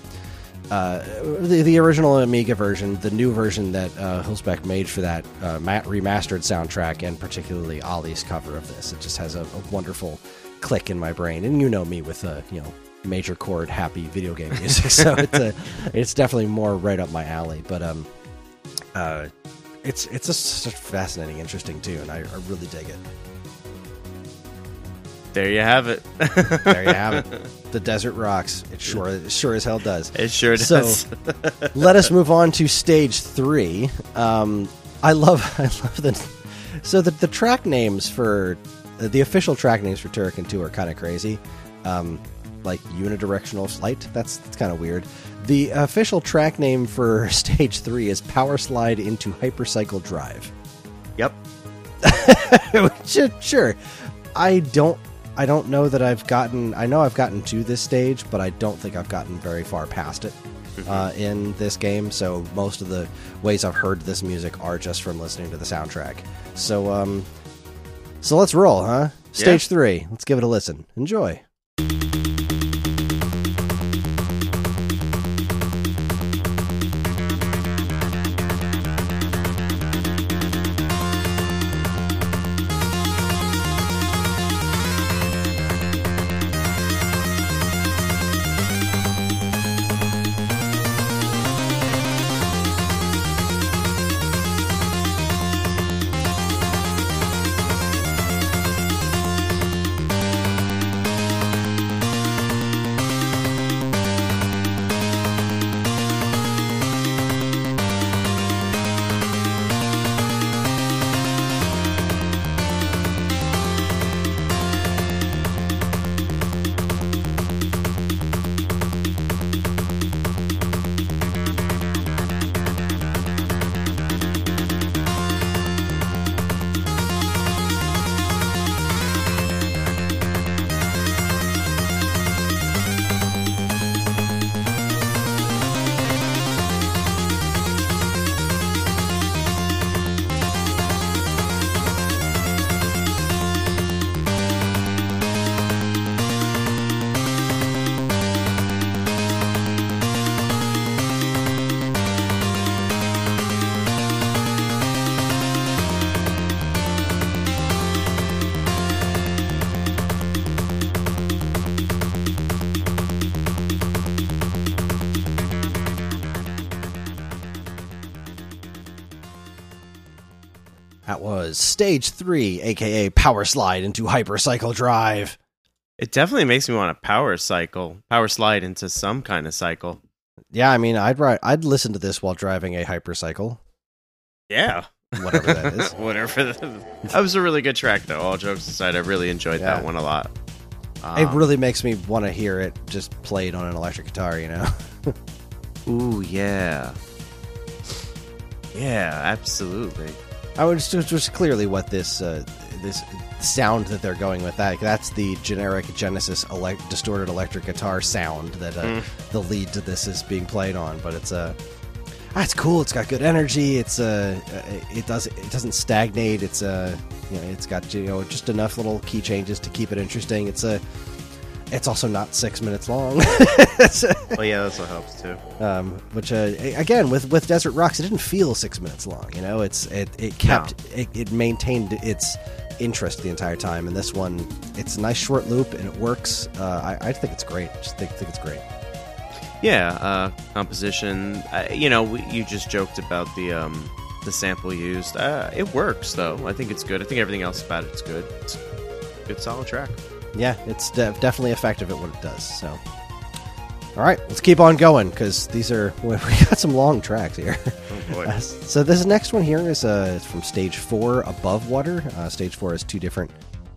uh, the, the original Amiga version, the new version that uh, Hulsbeck made for that uh, remastered soundtrack, and particularly Ollie's cover of this, it just has a, a wonderful click in my brain. And you know me with uh, you know major chord happy video game music, so it's a, it's definitely more right up my alley. But um, uh, it's it's just such fascinating, interesting too, and I, I really dig it. There you have it. There you have it. The desert rocks. It sure it sure as hell does. It sure So- does. let us move on to stage three. Um, I love, I love the. So the the track names for the official track names for Turrican Two are kind of crazy, um, like unidirectional flight. That's, that's kind of weird. The official track name for stage three is Power Slide into Hypercycle Drive. yep. Uh, sure, I don't. I don't know that I've gotten. I know I've gotten to this stage, but I don't think I've gotten very far past it uh, in this game. So most of the ways I've heard this music are just from listening to the soundtrack. So, um, so let's roll, huh? Stage three. Let's give it a listen. Enjoy. Stage 3, aka Power Slide into Hypercycle Drive. It definitely makes me want to power cycle, power slide into some kind of cycle. Yeah, I mean, I'd ri- I'd listen to this while driving a hypercycle, Yeah. whatever that is. Whatever. the- that was a really good track, though. All jokes aside, I really enjoyed Yeah. that one a lot. it Um, really makes me want to hear it just played on an electric guitar, you know? Ooh, yeah. Yeah, absolutely. I would just, just clearly what this uh, this sound that they're going with that that's the generic Genesis elect- distorted electric guitar sound that uh, Mm. the lead to this is being played on. But it's uh, ah, it's cool. It's got good energy. It's uh, it does it doesn't stagnate. It's uh, you know, it's got you know just enough little key changes to keep it interesting. It's a it's also not six minutes long. It's, Well, yeah, that's what helps too. um, which uh, again with with Desert Rocks, it didn't feel six minutes long. You know, it's it it kept it, it maintained its interest the entire time. And this one, it's a nice short loop and it works. Uh, I, I think it's great. Just think think it's great. Yeah, uh, composition. Uh, you know, we, you just joked about the um, the sample used. Uh, it works though. I think it's good. I think everything else about it's good. It's a good, solid track. Yeah, it's de- definitely effective at what it does. So, all right, let's keep on going because these are we got some long tracks here. Oh boy. Uh, so this next one here is uh, from stage four, above water. Uh, stage four has two different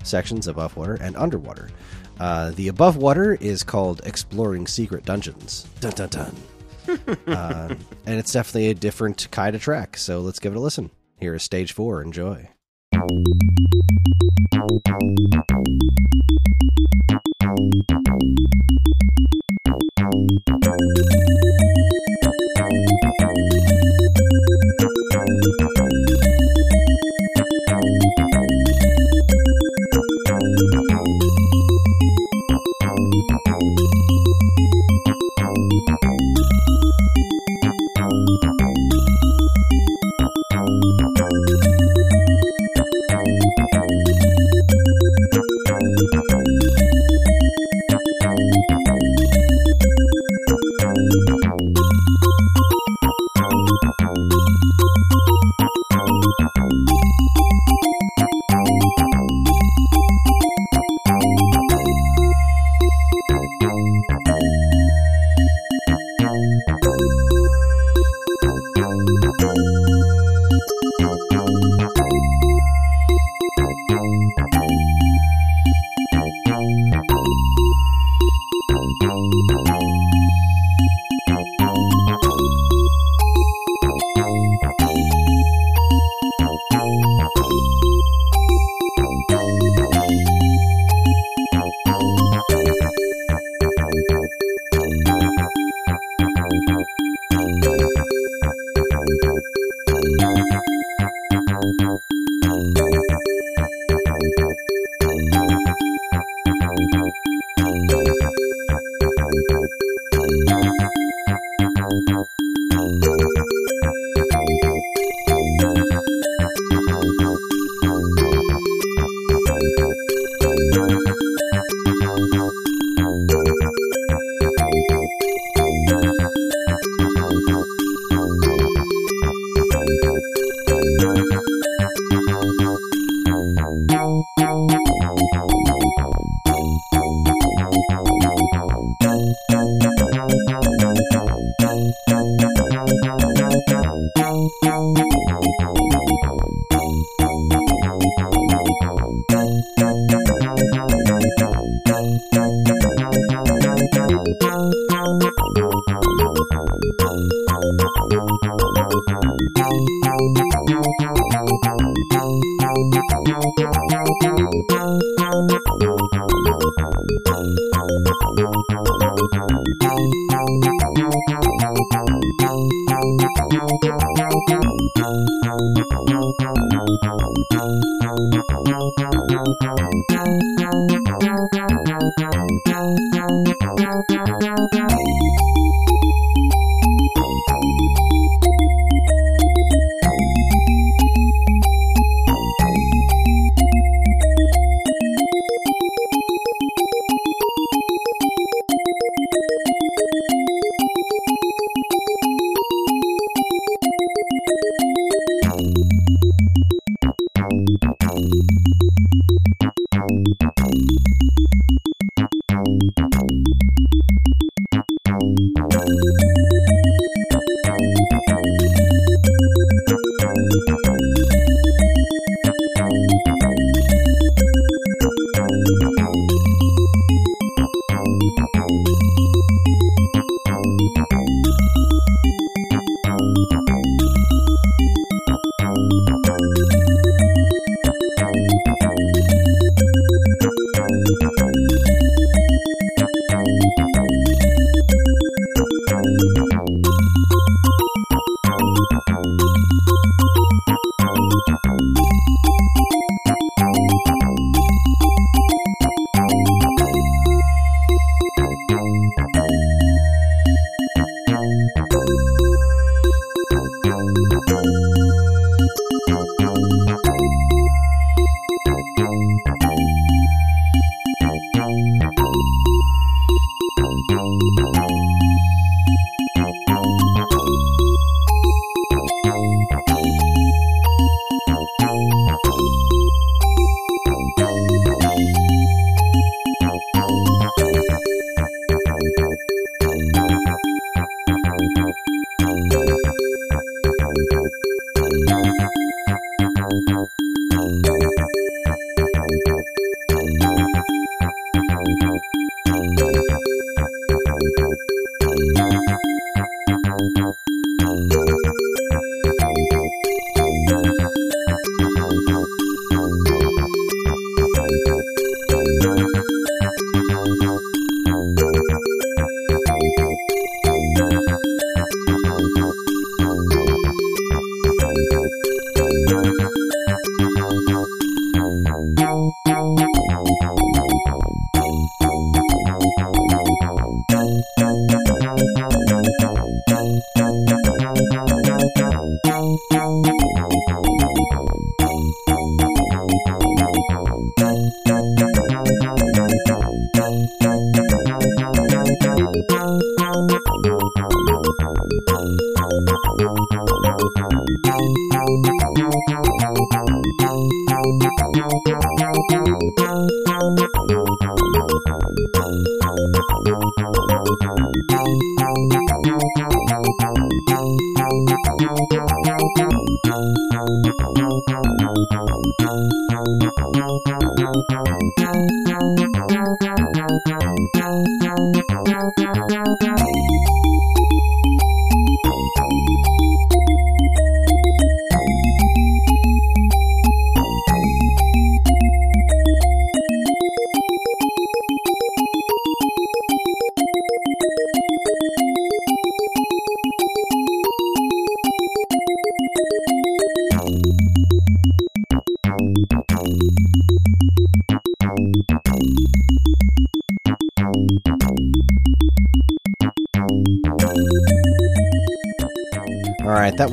sections: above water and underwater. Uh, the above water is called exploring secret dungeons. Dun dun dun. uh, and it's definitely a different kind of track. So let's give it a listen. Here is stage four. Enjoy. Thank you.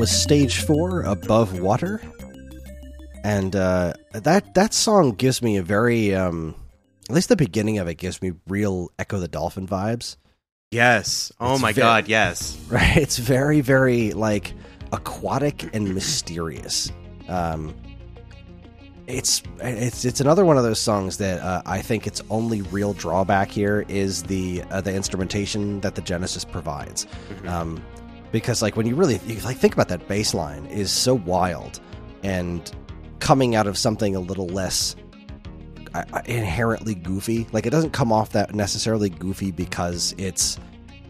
Was stage four, "Above Water," and uh, that that song gives me a very, um, at least the beginning of it gives me real Ecco the Dolphin vibes. Yes. Oh It's my ve- god, yes. Right? It's very, very like aquatic and mysterious. Um, it's it's it's another one of those songs that uh, I think its only real drawback here is the uh, the instrumentation that the Genesis provides. Um, because like when you really you, like think about that bass line is so wild and coming out of something a little less inherently goofy. Like it doesn't come off that necessarily goofy because it's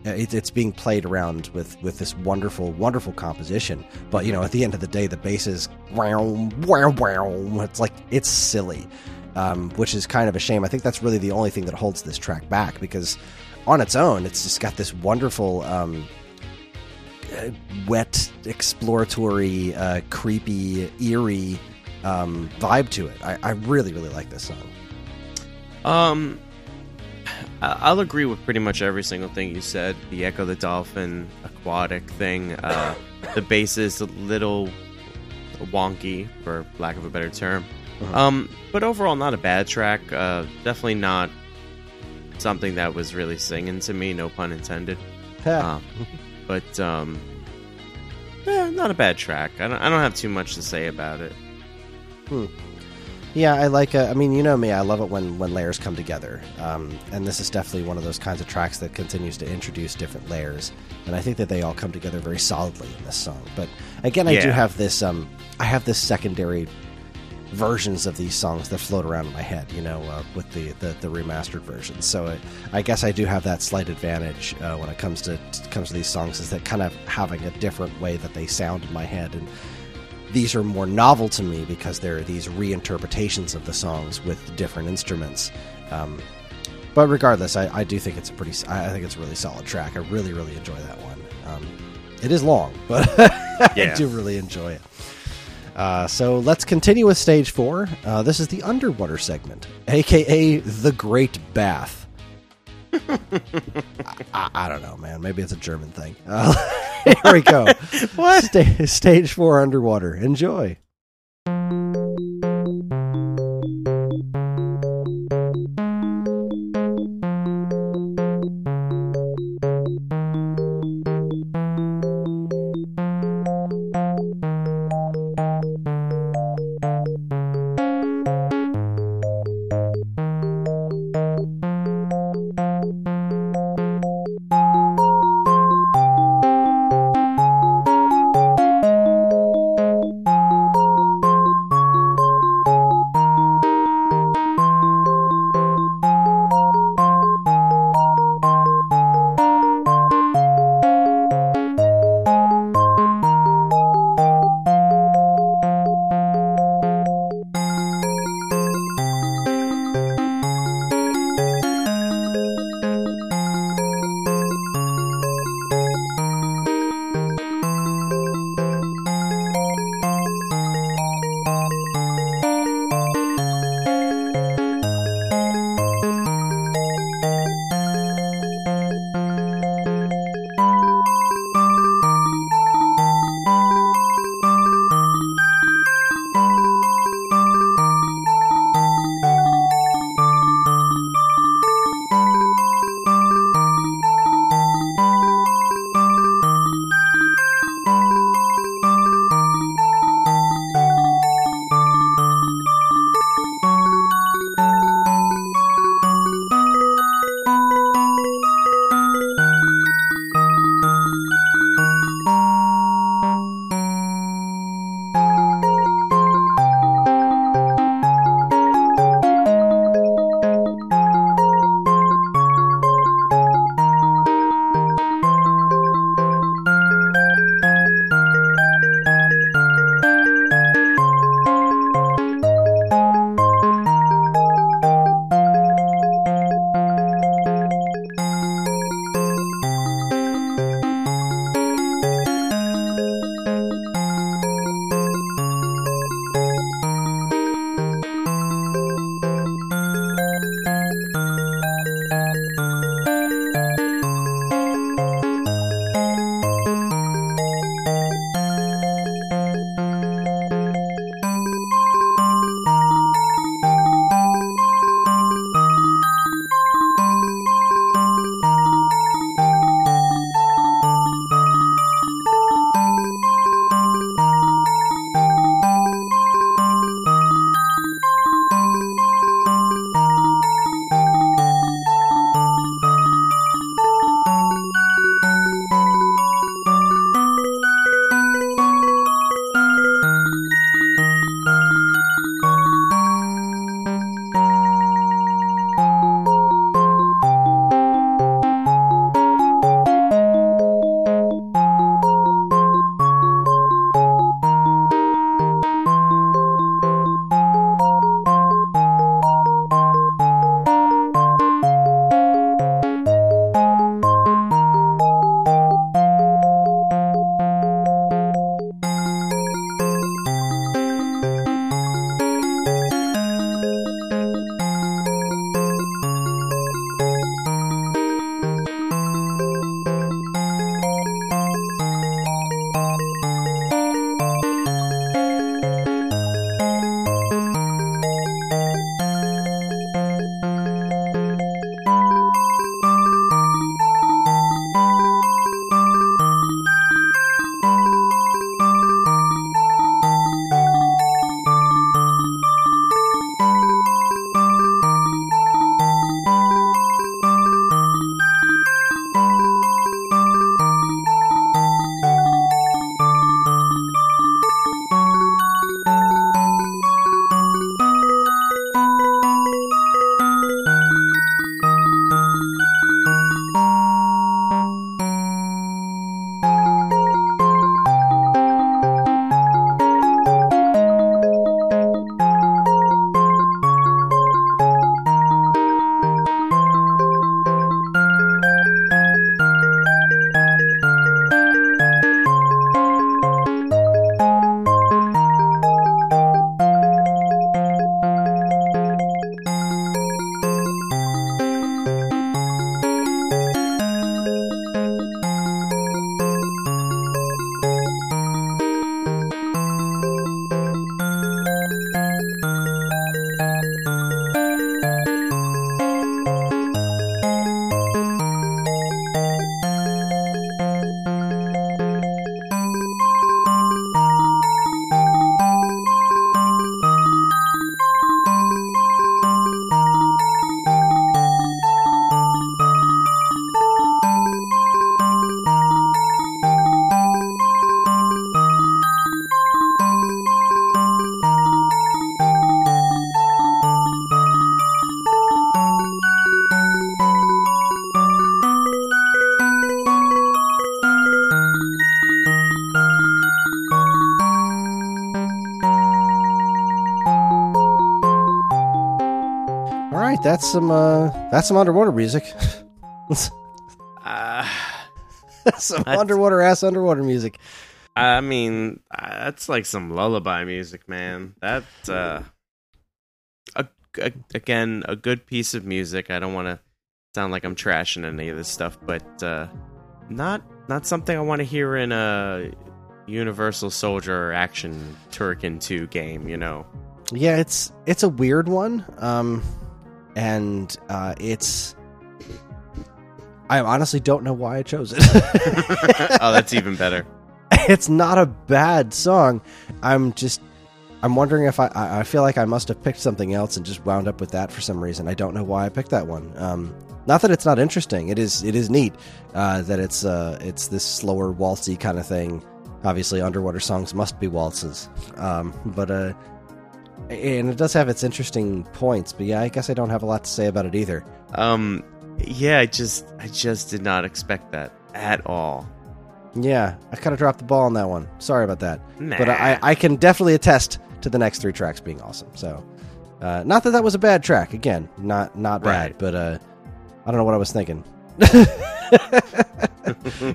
it's being played around with with this wonderful wonderful composition. But you know at the end of the day the bass is wow wow wow. It's like it's silly um, which is kind of a shame. I think that's really the only thing that holds this track back because on its own it's just got this wonderful um, wet, exploratory, uh, creepy, eerie um, vibe to it. I, I really, really like this song. Um, I'll agree with pretty much every single thing you said. The Ecco the Dolphin aquatic thing. Uh, the bass is a little wonky, for lack of a better term. Uh-huh. Um, but overall, not a bad track. Uh, definitely not something that was really singing to me. No pun intended. Um, but um, yeah, not a bad track. I don't, I don't have too much to say about it. Yeah, I like. Uh, I mean, you know me. I love it when when layers come together. Um, and this is definitely one of those kinds of tracks that continues to introduce different layers. And I think that they all come together very solidly in this song. But again, I do have this. Um, I have this secondary versions of these songs that float around in my head. You know, uh, with the, the the remastered versions. So I, I guess I do have that slight advantage uh, when it comes to comes to these songs. Is that kind of having a different way that they sound in my head and these are more novel to me because there are these reinterpretations of the songs with different instruments. Um, but regardless, I, I do think it's a pretty. I I think it's a really solid track. I really, really enjoy that one. Um, it is long, but I do really enjoy it. Uh, so let's continue with stage four. Uh, this is the underwater segment, aka the Great Bath. I, I, don't know, man. Maybe it's a German thing. Uh, here we go. What? Sta- stage four underwater. Enjoy. That's some uh, that's some underwater music. Uh, some That's- underwater ass underwater music. I mean, uh, that's like some lullaby music, man. That uh, a, a, again, a good piece of music. I don't want to sound like I'm trashing any of this stuff, but uh, not not something I want to hear in a Universal Soldier Action Turrican 2 game. You know, Yeah, it's it's a weird one, um, and uh, it's. I honestly don't know why I chose it. oh, that's even better. it's not a bad song. I'm just I'm wondering if I I feel like I must have picked something else and just wound up with that for some reason. I don't know why I picked that one. Um, not that it's not interesting. It is it is neat uh, that it's uh, it's this slower waltzy kind of thing. Obviously, underwater songs must be waltzes, um, but uh, and it does have its interesting points. But yeah, I guess I don't have a lot to say about it either. Um, yeah, I just I just did not expect that at all. Yeah, I kind of dropped the ball on that one. Sorry about that. Nah. But I, I can definitely attest to the next three tracks being awesome. So, uh, not that that was a bad track. Again, not not bad. Right. But uh, I don't know what I was thinking.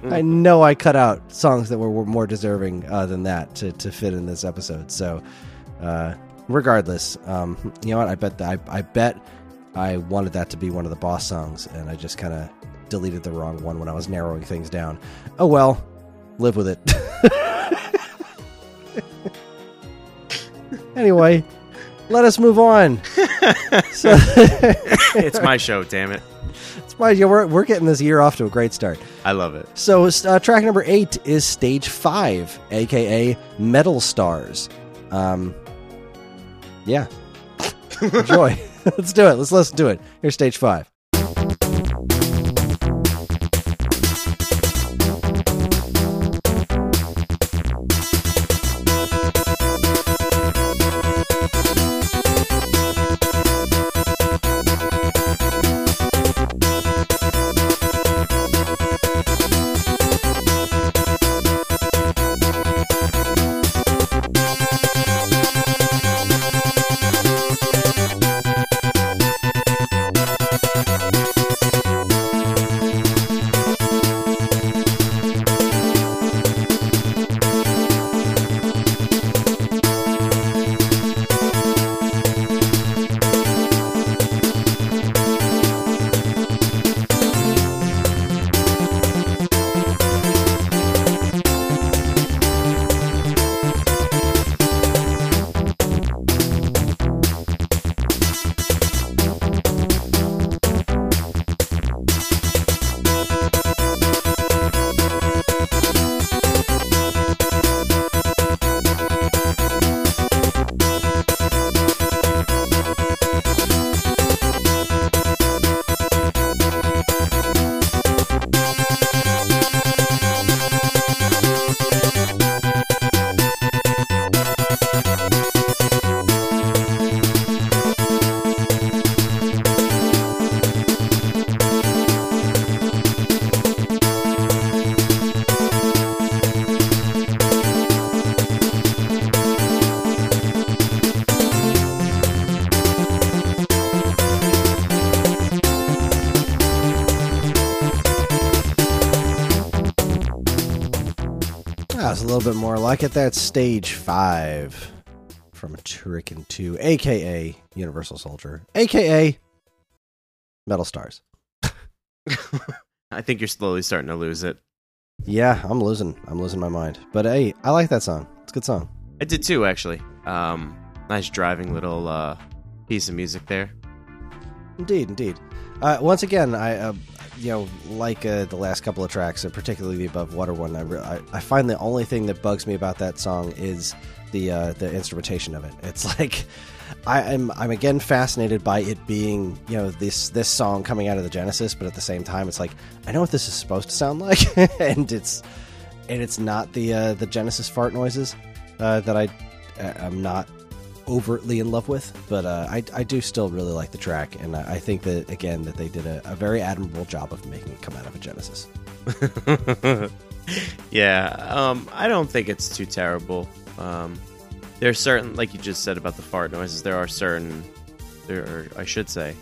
I know I cut out songs that were, were more deserving uh, than that to, to fit in this episode. So, uh, regardless, um, you know what? I bet that I, I bet I wanted that to be one of the boss songs, and I just kind of deleted the wrong one when I was narrowing things down. Oh well, live with it. anyway, let us move on. so, it's my show, damn it. it's my, yeah, we're, we're getting this year off to a great start. I love it. So, uh, track number eight is stage five, aka Metal Stars. Um, yeah. Enjoy. Let's do it. Let's listen to it. Here's stage five. Bit more like it. That's stage five from Turrican 2, aka Universal Soldier, aka Metal Stars. I think you're slowly starting to lose it. Yeah, I'm losing. I'm losing my mind. But hey, I like that song. It's a good song. I did too, actually. Um, nice driving little uh, piece of music there. Indeed, indeed. Uh, once again, I, uh, you know, like uh, the last couple of tracks, and particularly the Above Water one, I, re- I, I find the only thing that bugs me about that song is the uh, the instrumentation of it. It's like I am I'm again fascinated by it being you know this this song coming out of the Genesis, but at the same time, it's like I know what this is supposed to sound like, and it's and it's not the uh, the Genesis fart noises uh, that I I'm not overtly in love with, but uh, I, I do still really like the track, and I, I think that again that they did a, a very admirable job of making it come out of a Genesis. yeah, um, I don't think it's too terrible. Um, there's certain, like you just said about the fart noises, there are certain, there are, I should say,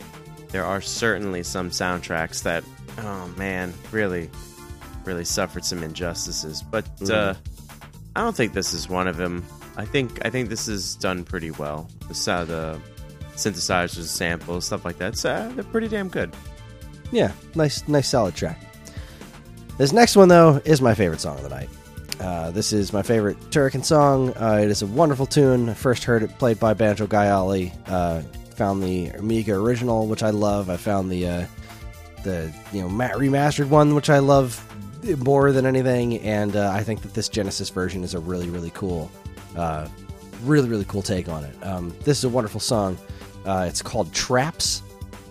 there are certainly some soundtracks that, oh man, really, really suffered some injustices. But uh, I don't think this is one of them. I think I think this is done pretty well. The, uh, the synthesizers, samples, stuff like that. So, uh, they're pretty damn good. Yeah, nice, nice, solid track. This next one, though, is my favorite song of the night. Uh, this is my favorite Turrican song. Uh, it is a wonderful tune. I first heard it played by Banjo Guy Ollie. Uh, found the Amiga original, which I love. I found the uh, the you know remastered one, which I love more than anything. And uh, I think that this Genesis version is a really, really cool, uh, really, really cool take on it. Um, this is a wonderful song. Uh, it's called Traps.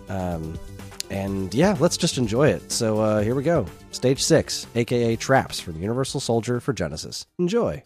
Um, and yeah, let's just enjoy it. So uh, here we go. Stage 6, aka Traps from Universal Soldier for Genesis. Enjoy.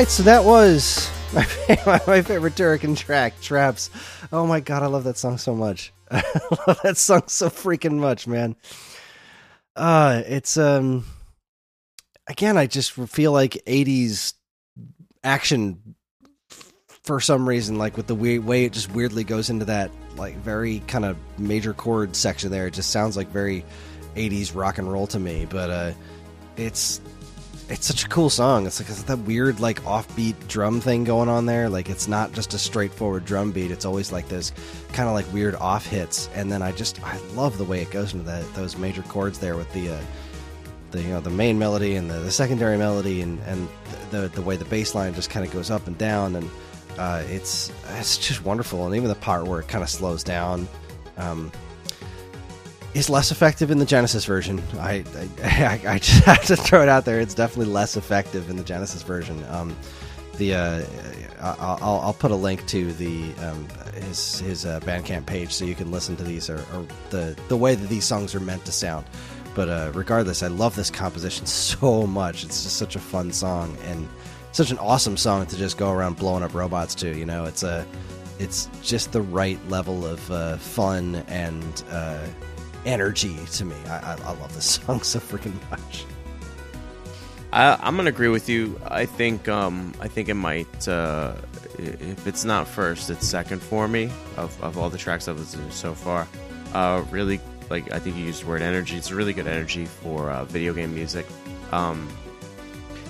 Right, so that was my, my favorite Turrican track, Traps. Oh my god, I love that song so much. I love that song so freaking much, man. Uh, it's um again, I just feel like 80s action for some reason like with the weird way it just weirdly goes into that like very kind of major chord section there. It just sounds like very 80s rock and roll to me, but uh it's it's such a cool song. It's like it's that weird like offbeat drum thing going on there. Like it's not just a straightforward drum beat. It's always like those kind of like weird off hits. And then I just I love the way it goes into that those major chords there with the uh, the you know the main melody and the, the secondary melody and and the the way the bass line just kind of goes up and down and uh, it's it's just wonderful. And even the part where it kind of slows down. Um, is less effective in the Genesis version. I, I, I just have to throw it out there. It's definitely less effective in the Genesis version. Um, the uh, I'll, I'll put a link to the um, his his uh, Bandcamp page so you can listen to these or, or, the the way that these songs are meant to sound. But uh, regardless, I love this composition so much. It's just such a fun song and such an awesome song to just go around blowing up robots to. You know, it's a it's just the right level of uh, fun and uh, energy to me. I, I, I love this song so freaking much. I, am gonna agree with you. I think um, I think it might. Uh, if it's not first, it's second for me of, of all the tracks I've listened to so far. Uh, really, like I think you used the word energy. It's a really good energy for uh, video game music. Um,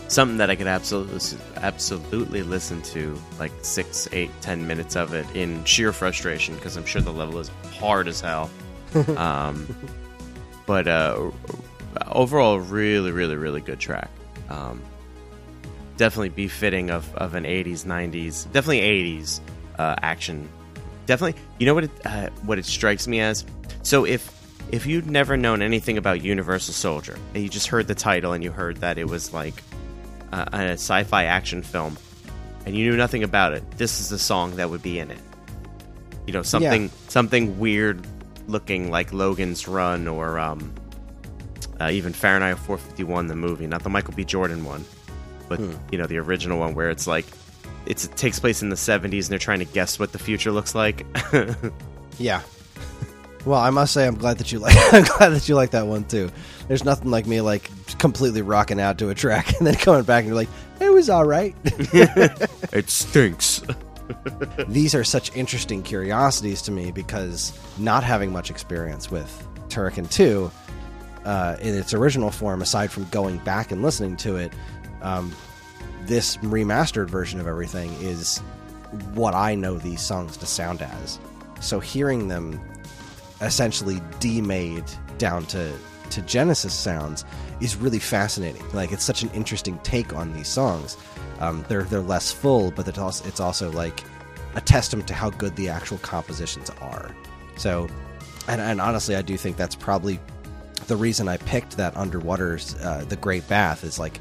something that I could absolutely absolutely listen to like six, eight, ten minutes of it in sheer frustration because I'm sure the level is hard as hell. um, but uh, overall, really, really, really good track. Um, definitely befitting of, of an 80s, 90s, definitely 80s uh, action. Definitely, you know what it, uh, what it strikes me as. So if if you'd never known anything about Universal Soldier and you just heard the title and you heard that it was like a, a sci-fi action film and you knew nothing about it, this is the song that would be in it. You know, something yeah. something weird looking like Logan's Run or um, uh, even Fahrenheit 451, the movie, not the Michael B. Jordan one, but hmm. you know the original one where it's like it's, it takes place in the 70s and they're trying to guess what the future looks like. yeah. Well, I must say I'm glad that you like I'm glad that you like that one too. There's nothing like me like completely rocking out to a track and then coming back and you're like, it was all right. it stinks. These are such interesting curiosities to me because not having much experience with Turrican 2 uh, in its original form, aside from going back and listening to it, um, this remastered version of everything is what I know these songs to sound as. So hearing them essentially demade down to to Genesis sounds is really fascinating. Like it's such an interesting take on these songs. Um, they're they're less full, but it's also, it's also like a testament to how good the actual compositions are. So, and, and honestly, I do think that's probably the reason I picked that underwater's uh, the Great Bath is like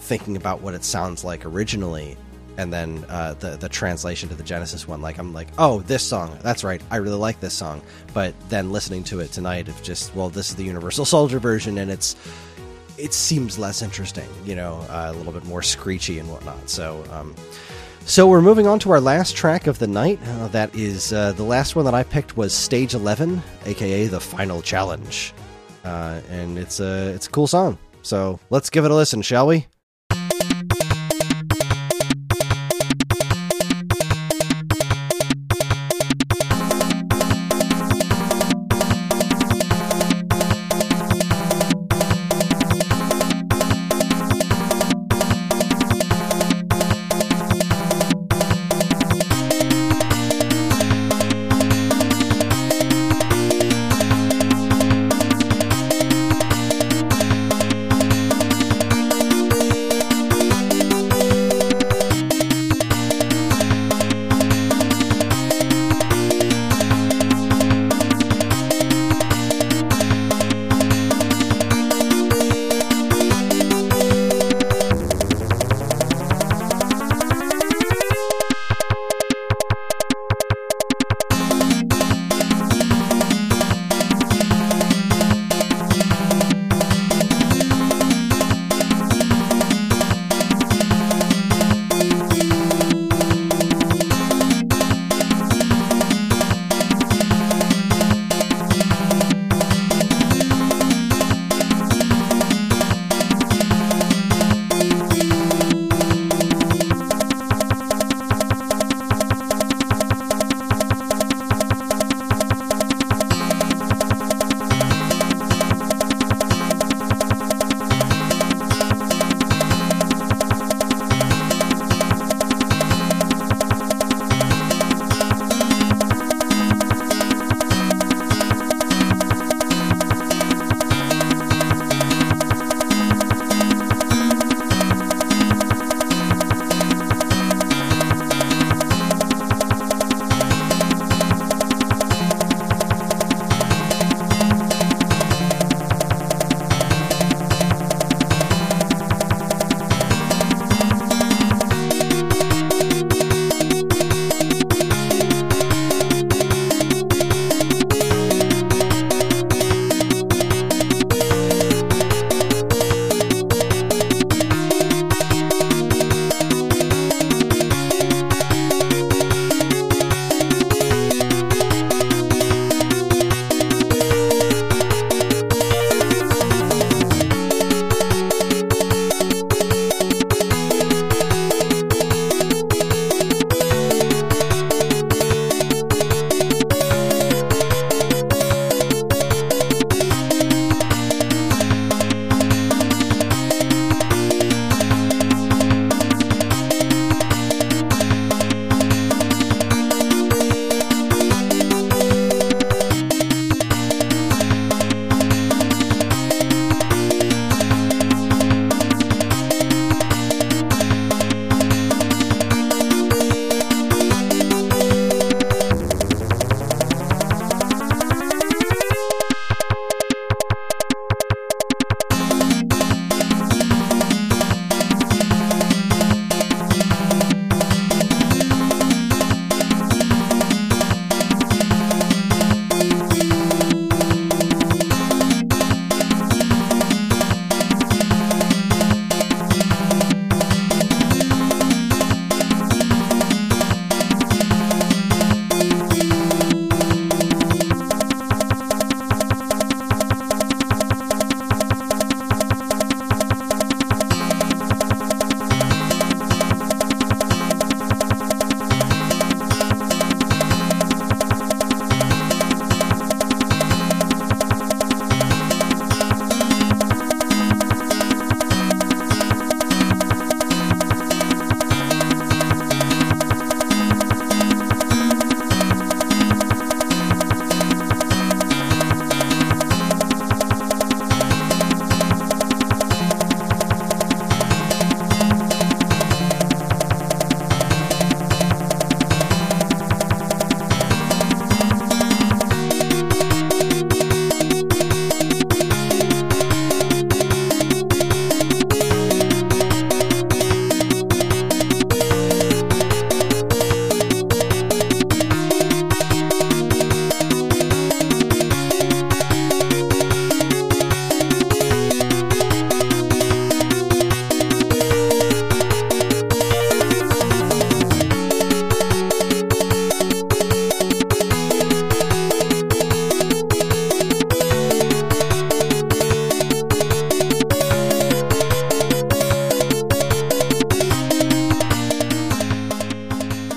thinking about what it sounds like originally, and then uh, the the translation to the Genesis one. Like I'm like, oh, this song, that's right, I really like this song. But then listening to it tonight, of just well, this is the Universal Soldier version, and it's it seems less interesting, you know, uh, a little bit more screechy and whatnot. So, um, so we're moving on to our last track of the night. Uh, that is uh, the last one that I picked was Stage Eleven, aka the Final Challenge, uh, and it's a it's a cool song. So let's give it a listen, shall we?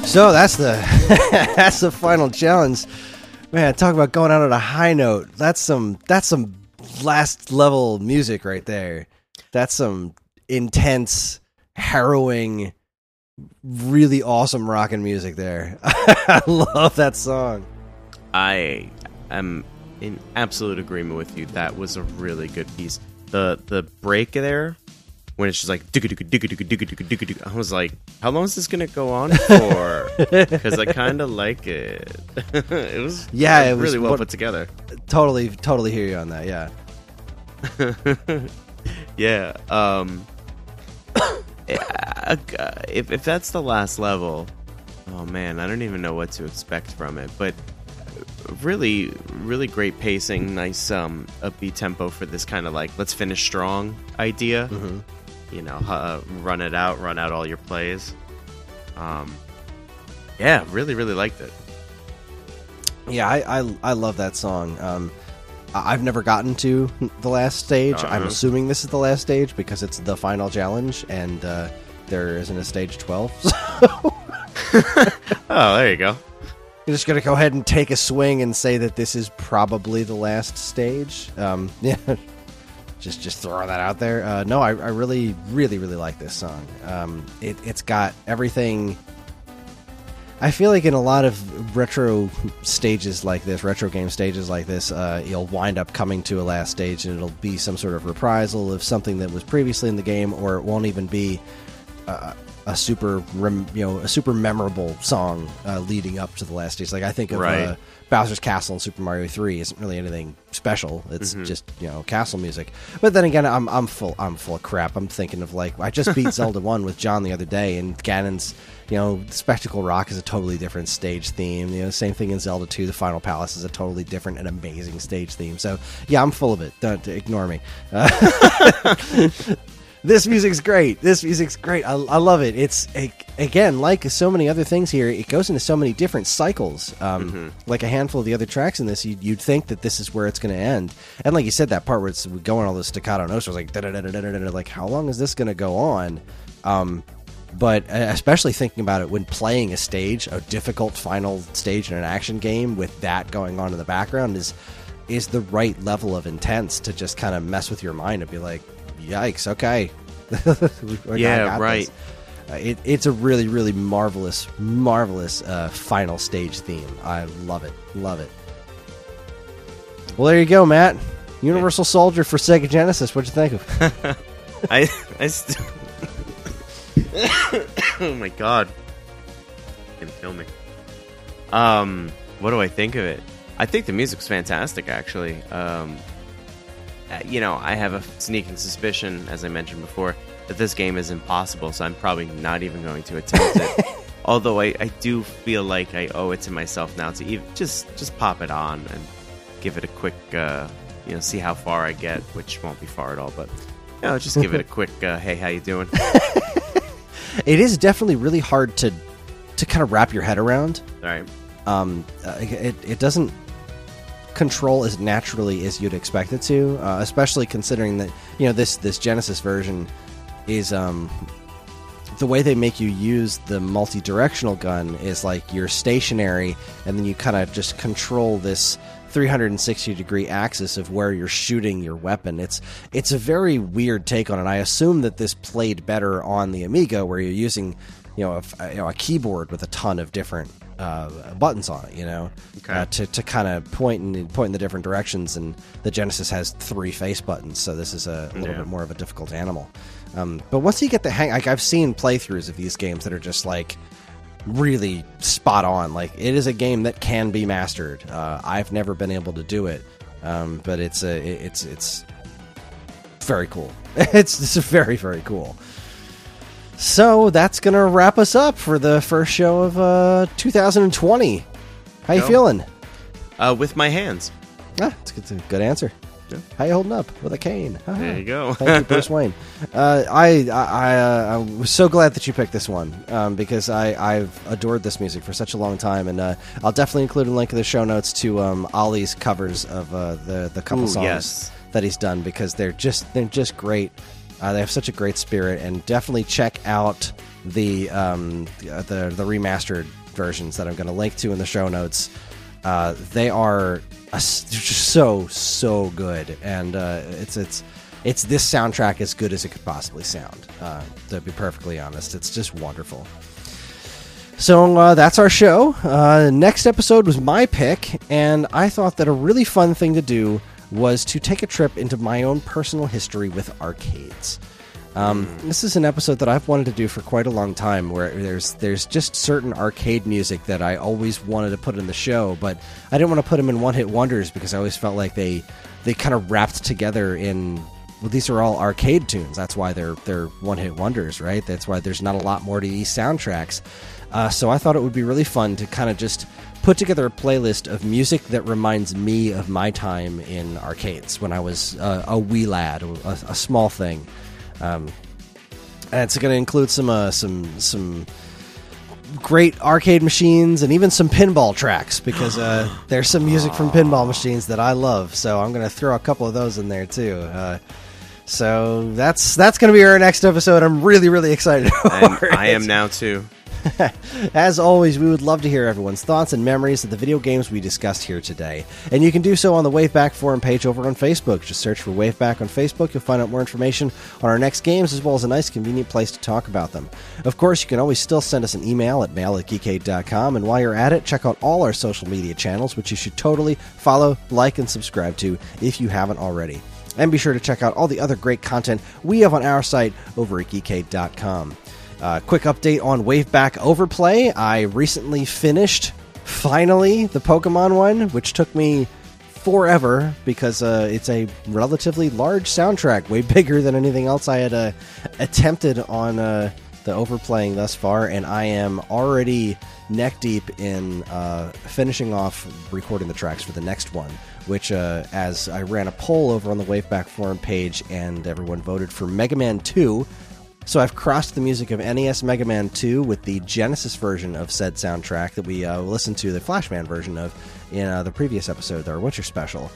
So that's the that's the final challenge. Man, talk about going out on a high note. That's some that's some last level music right there. That's some intense, harrowing, really awesome rocking music there. I love that song. I am in absolute agreement with you. That was a really good piece. The the break there when it's just like I was like, how long is this gonna go on for? Because I kind of like it. it was yeah, it was really well what, put together. Totally, totally hear you on that. Yeah, yeah. Um, if if that's the last level, oh man, I don't even know what to expect from it, but. Really, really great pacing, nice um, upbeat tempo for this kind of like let's finish strong idea. Mm-hmm you know, uh, run it out, run out all your plays. Um. Yeah, really, really liked it. Yeah, I, I I love that song. Um, I've never gotten to the last stage. I'm Uh-huh. assuming this is the last stage because it's the final challenge, and uh, there isn't a stage twelve. Oh, there you go. You're just gonna go ahead and take a swing and say that this is probably the last stage. Um, yeah, just just throw that out there. Uh, no, I, I really, really, really like this song. Um, it, it's got everything. I feel like in a lot of retro stages like this, retro game stages like this, uh, you'll wind up coming to a last stage, and it'll be some sort of reprisal of something that was previously in the game, or it won't even be uh, a super, rem, you know, a super memorable song uh, leading up to the last stage. Like I think of Right. Bowser's Castle in Super Mario Three isn't really anything special. It's just you know castle music. But then again, I'm I'm full I'm full of crap. I'm thinking of like I just beat Zelda One with John the other day, and Ganon's you know Spectacle Rock is a totally different stage theme. You know, same thing in Zelda Two. The Final Palace is a totally different and amazing stage theme. So yeah, I'm full of it. Don't ignore me. Uh, this music's great. This music's great. I, I love it. It's a, again like so many other things here. It goes into so many different cycles. Um, Like a handful of the other tracks in this, you'd, you'd think that this is where it's going to end. And like you said, that part where it's going all the staccato notes was like da da da da da da. Like how long is this going to go on? Um, but especially thinking about it when playing a stage, a difficult final stage in an action game with that going on in the background is is the right level of intense to just kind of mess with your mind and be like, "Yikes! Okay, Yeah, right. Uh, it, it's a really, really marvelous, marvelous uh, final stage theme. I love it, love it. Well, there you go, Matt. Universal Soldier for Sega Genesis. What'd you think of? I I st- oh my god, gonna kill me. Um, what do I think of it? I think the music's fantastic, actually. Um, you know, I have a sneaking suspicion, as I mentioned before, that this game is impossible, so I'm probably not even going to attempt it. Although I, I do feel like I owe it to myself now to even just just pop it on and give it a quick, uh, you know, see how far I get, which won't be far at all, but you know, just give it a quick, uh, hey, how you doing? it is definitely really hard to to kind of wrap your head around. All right. Um, uh, it it doesn't control as naturally as you'd expect it to, uh, especially considering that you know this this Genesis version is um the way they make you use the multi-directional gun is like you're stationary and then you kind of just control this 360 degree axis of where you're shooting your weapon. It's it's a very weird take on it. I assume that this played better on the amiga where you're using you know a, you know, a keyboard with a ton of different uh, buttons on it you know Okay. uh, to, to kind of point in point in the different directions and the genesis has three face buttons so this is a, little Yeah. bit more of a difficult animal um, but once you get the hang, like I've seen playthroughs of these games that are just like really spot on. Like it is a game that can be mastered. Uh, I've never been able to do it, um, but it's a it's it's very cool. It's it's very very cool. So that's gonna wrap us up for the first show of uh, 2020. How you Go. feeling? Uh, with my hands. Ah, it's, it's a good answer. Yeah. How you holding up with a cane? Haha. There you go. Thank you, Bruce Wayne. Uh, I I I, uh, I was so glad that you picked this one um, because I I've adored this music for such a long time, and uh, I'll definitely include a link in the show notes to um, Ollie's covers of uh, the the couple Ooh, songs yes. that he's done because they're just they're just great. Uh, they have such a great spirit, and definitely check out the um, the the remastered versions that I'm going to link to in the show notes. Uh, they are just so so good, and uh, it's it's it's this soundtrack as good as it could possibly sound. Uh, to be perfectly honest, it's just wonderful. So uh, that's our show. Uh, next episode was my pick, and I thought that a really fun thing to do was to take a trip into my own personal history with arcades. Um, this is an episode that I've wanted to do for quite a long time, where there's there's just certain arcade music that I always wanted to put in the show, but I didn't want to put them in one hit wonders because I always felt like they they kind of wrapped together in. Well, these are all arcade tunes. That's why they're they're one hit wonders, right? That's why there's not a lot more to these soundtracks. Uh, so I thought it would be really fun to kind of just put together a playlist of music that reminds me of my time in arcades when I was uh, a wee lad, a, a small thing. Um, and it's going to include some uh, some some great arcade machines and even some pinball tracks because uh, there's some music from pinball machines that I love. So I'm going to throw a couple of those in there too. Uh, so that's that's going to be our next episode. I'm really really excited. And I am now too. As always, we would love to hear everyone's thoughts and memories of the video games we discussed here today. And you can do so on the Waveback forum page over on Facebook. Just search for Waveback on Facebook. You'll find out more information on our next games as well as a nice, convenient place to talk about them. Of course, you can always still send us an email at mail at geekade.com. And while you're at it, check out all our social media channels, which you should totally follow, like, and subscribe to if you haven't already. And be sure to check out all the other great content we have on our site over at geekade.com. Uh, quick update on Waveback Overplay. I recently finished, finally, the Pokemon one, which took me forever because uh, it's a relatively large soundtrack, way bigger than anything else I had uh, attempted on uh, the overplaying thus far, and I am already neck deep in uh, finishing off recording the tracks for the next one. Which, uh, as I ran a poll over on the Waveback forum page, and everyone voted for Mega Man 2, so I've crossed the music of NES Mega Man 2 with the Genesis version of said soundtrack that we uh, listened to the Flashman version of in uh, the previous episode, our Winter Special.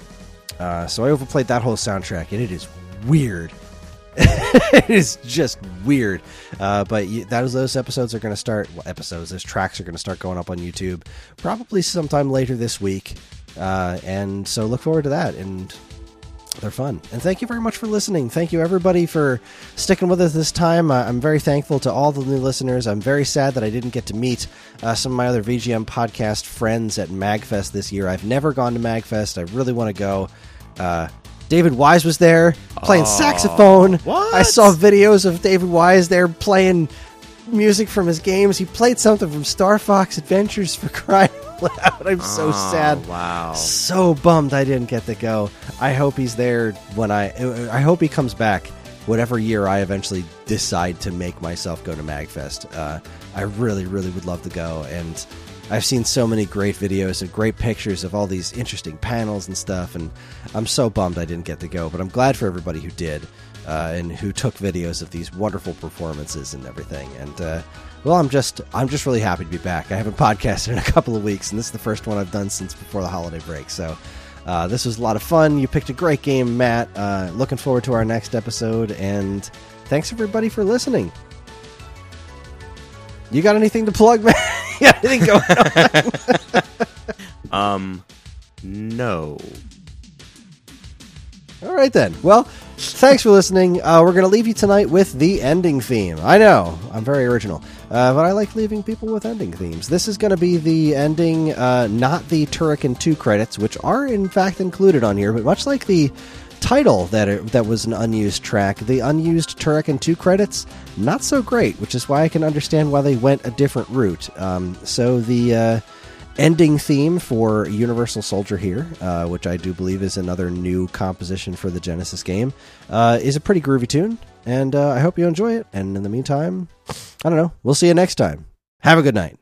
Uh, so I overplayed that whole soundtrack, and it is weird. it is just weird. Uh, but you, that is, those episodes are going to start. Well, episodes, those tracks are going to start going up on YouTube probably sometime later this week. Uh, and so look forward to that. And they're fun. And thank you very much for listening. Thank you, everybody, for sticking with us this time. Uh, I'm very thankful to all the new listeners. I'm very sad that I didn't get to meet uh, some of my other VGM podcast friends at MagFest this year. I've never gone to MagFest. I really want to go. Uh, David Wise was there playing saxophone. what? I saw videos of David Wise there playing music from his games. He played something from Star Fox Adventures for crying out loud. I'm so Oh, sad Wow. so bummed I didn't get to go. I hope he's there when I. I hope he comes back whatever year I eventually decide to make myself go to Magfest. Uh, I really, really would love to go, and I've seen so many great videos and great pictures of all these interesting panels and stuff, and I'm so bummed I didn't get to go. But I'm glad for everybody who did. Uh, and who took videos of these wonderful performances and everything, and uh, well, I'm just I'm just really happy to be back. I haven't podcasted in a couple of weeks, and this is the first one I've done since before the holiday break. So uh, this was a lot of fun. You picked a great game, Matt. Uh, looking forward to our next episode, and thanks everybody for listening. You got anything to plug, Matt? you got anything going on? Um, no. All right then. Well, thanks for listening. Uh, we're going to leave you tonight with the ending theme. I know I'm very original, uh, but I like leaving people with ending themes. This is going to be the ending, uh, not the Turrican two credits, which are in fact included on here, but much like the title that it, that was an unused track, the unused Turrican two credits not so great, which is why I can understand why they went a different route. Um, so the uh, ending theme for Universal Soldier here, uh, which I do believe is another new composition for the Genesis game, uh, is a pretty groovy tune, and uh, I hope you enjoy it. And in the meantime, I don't know. We'll see you next time. Have a good night.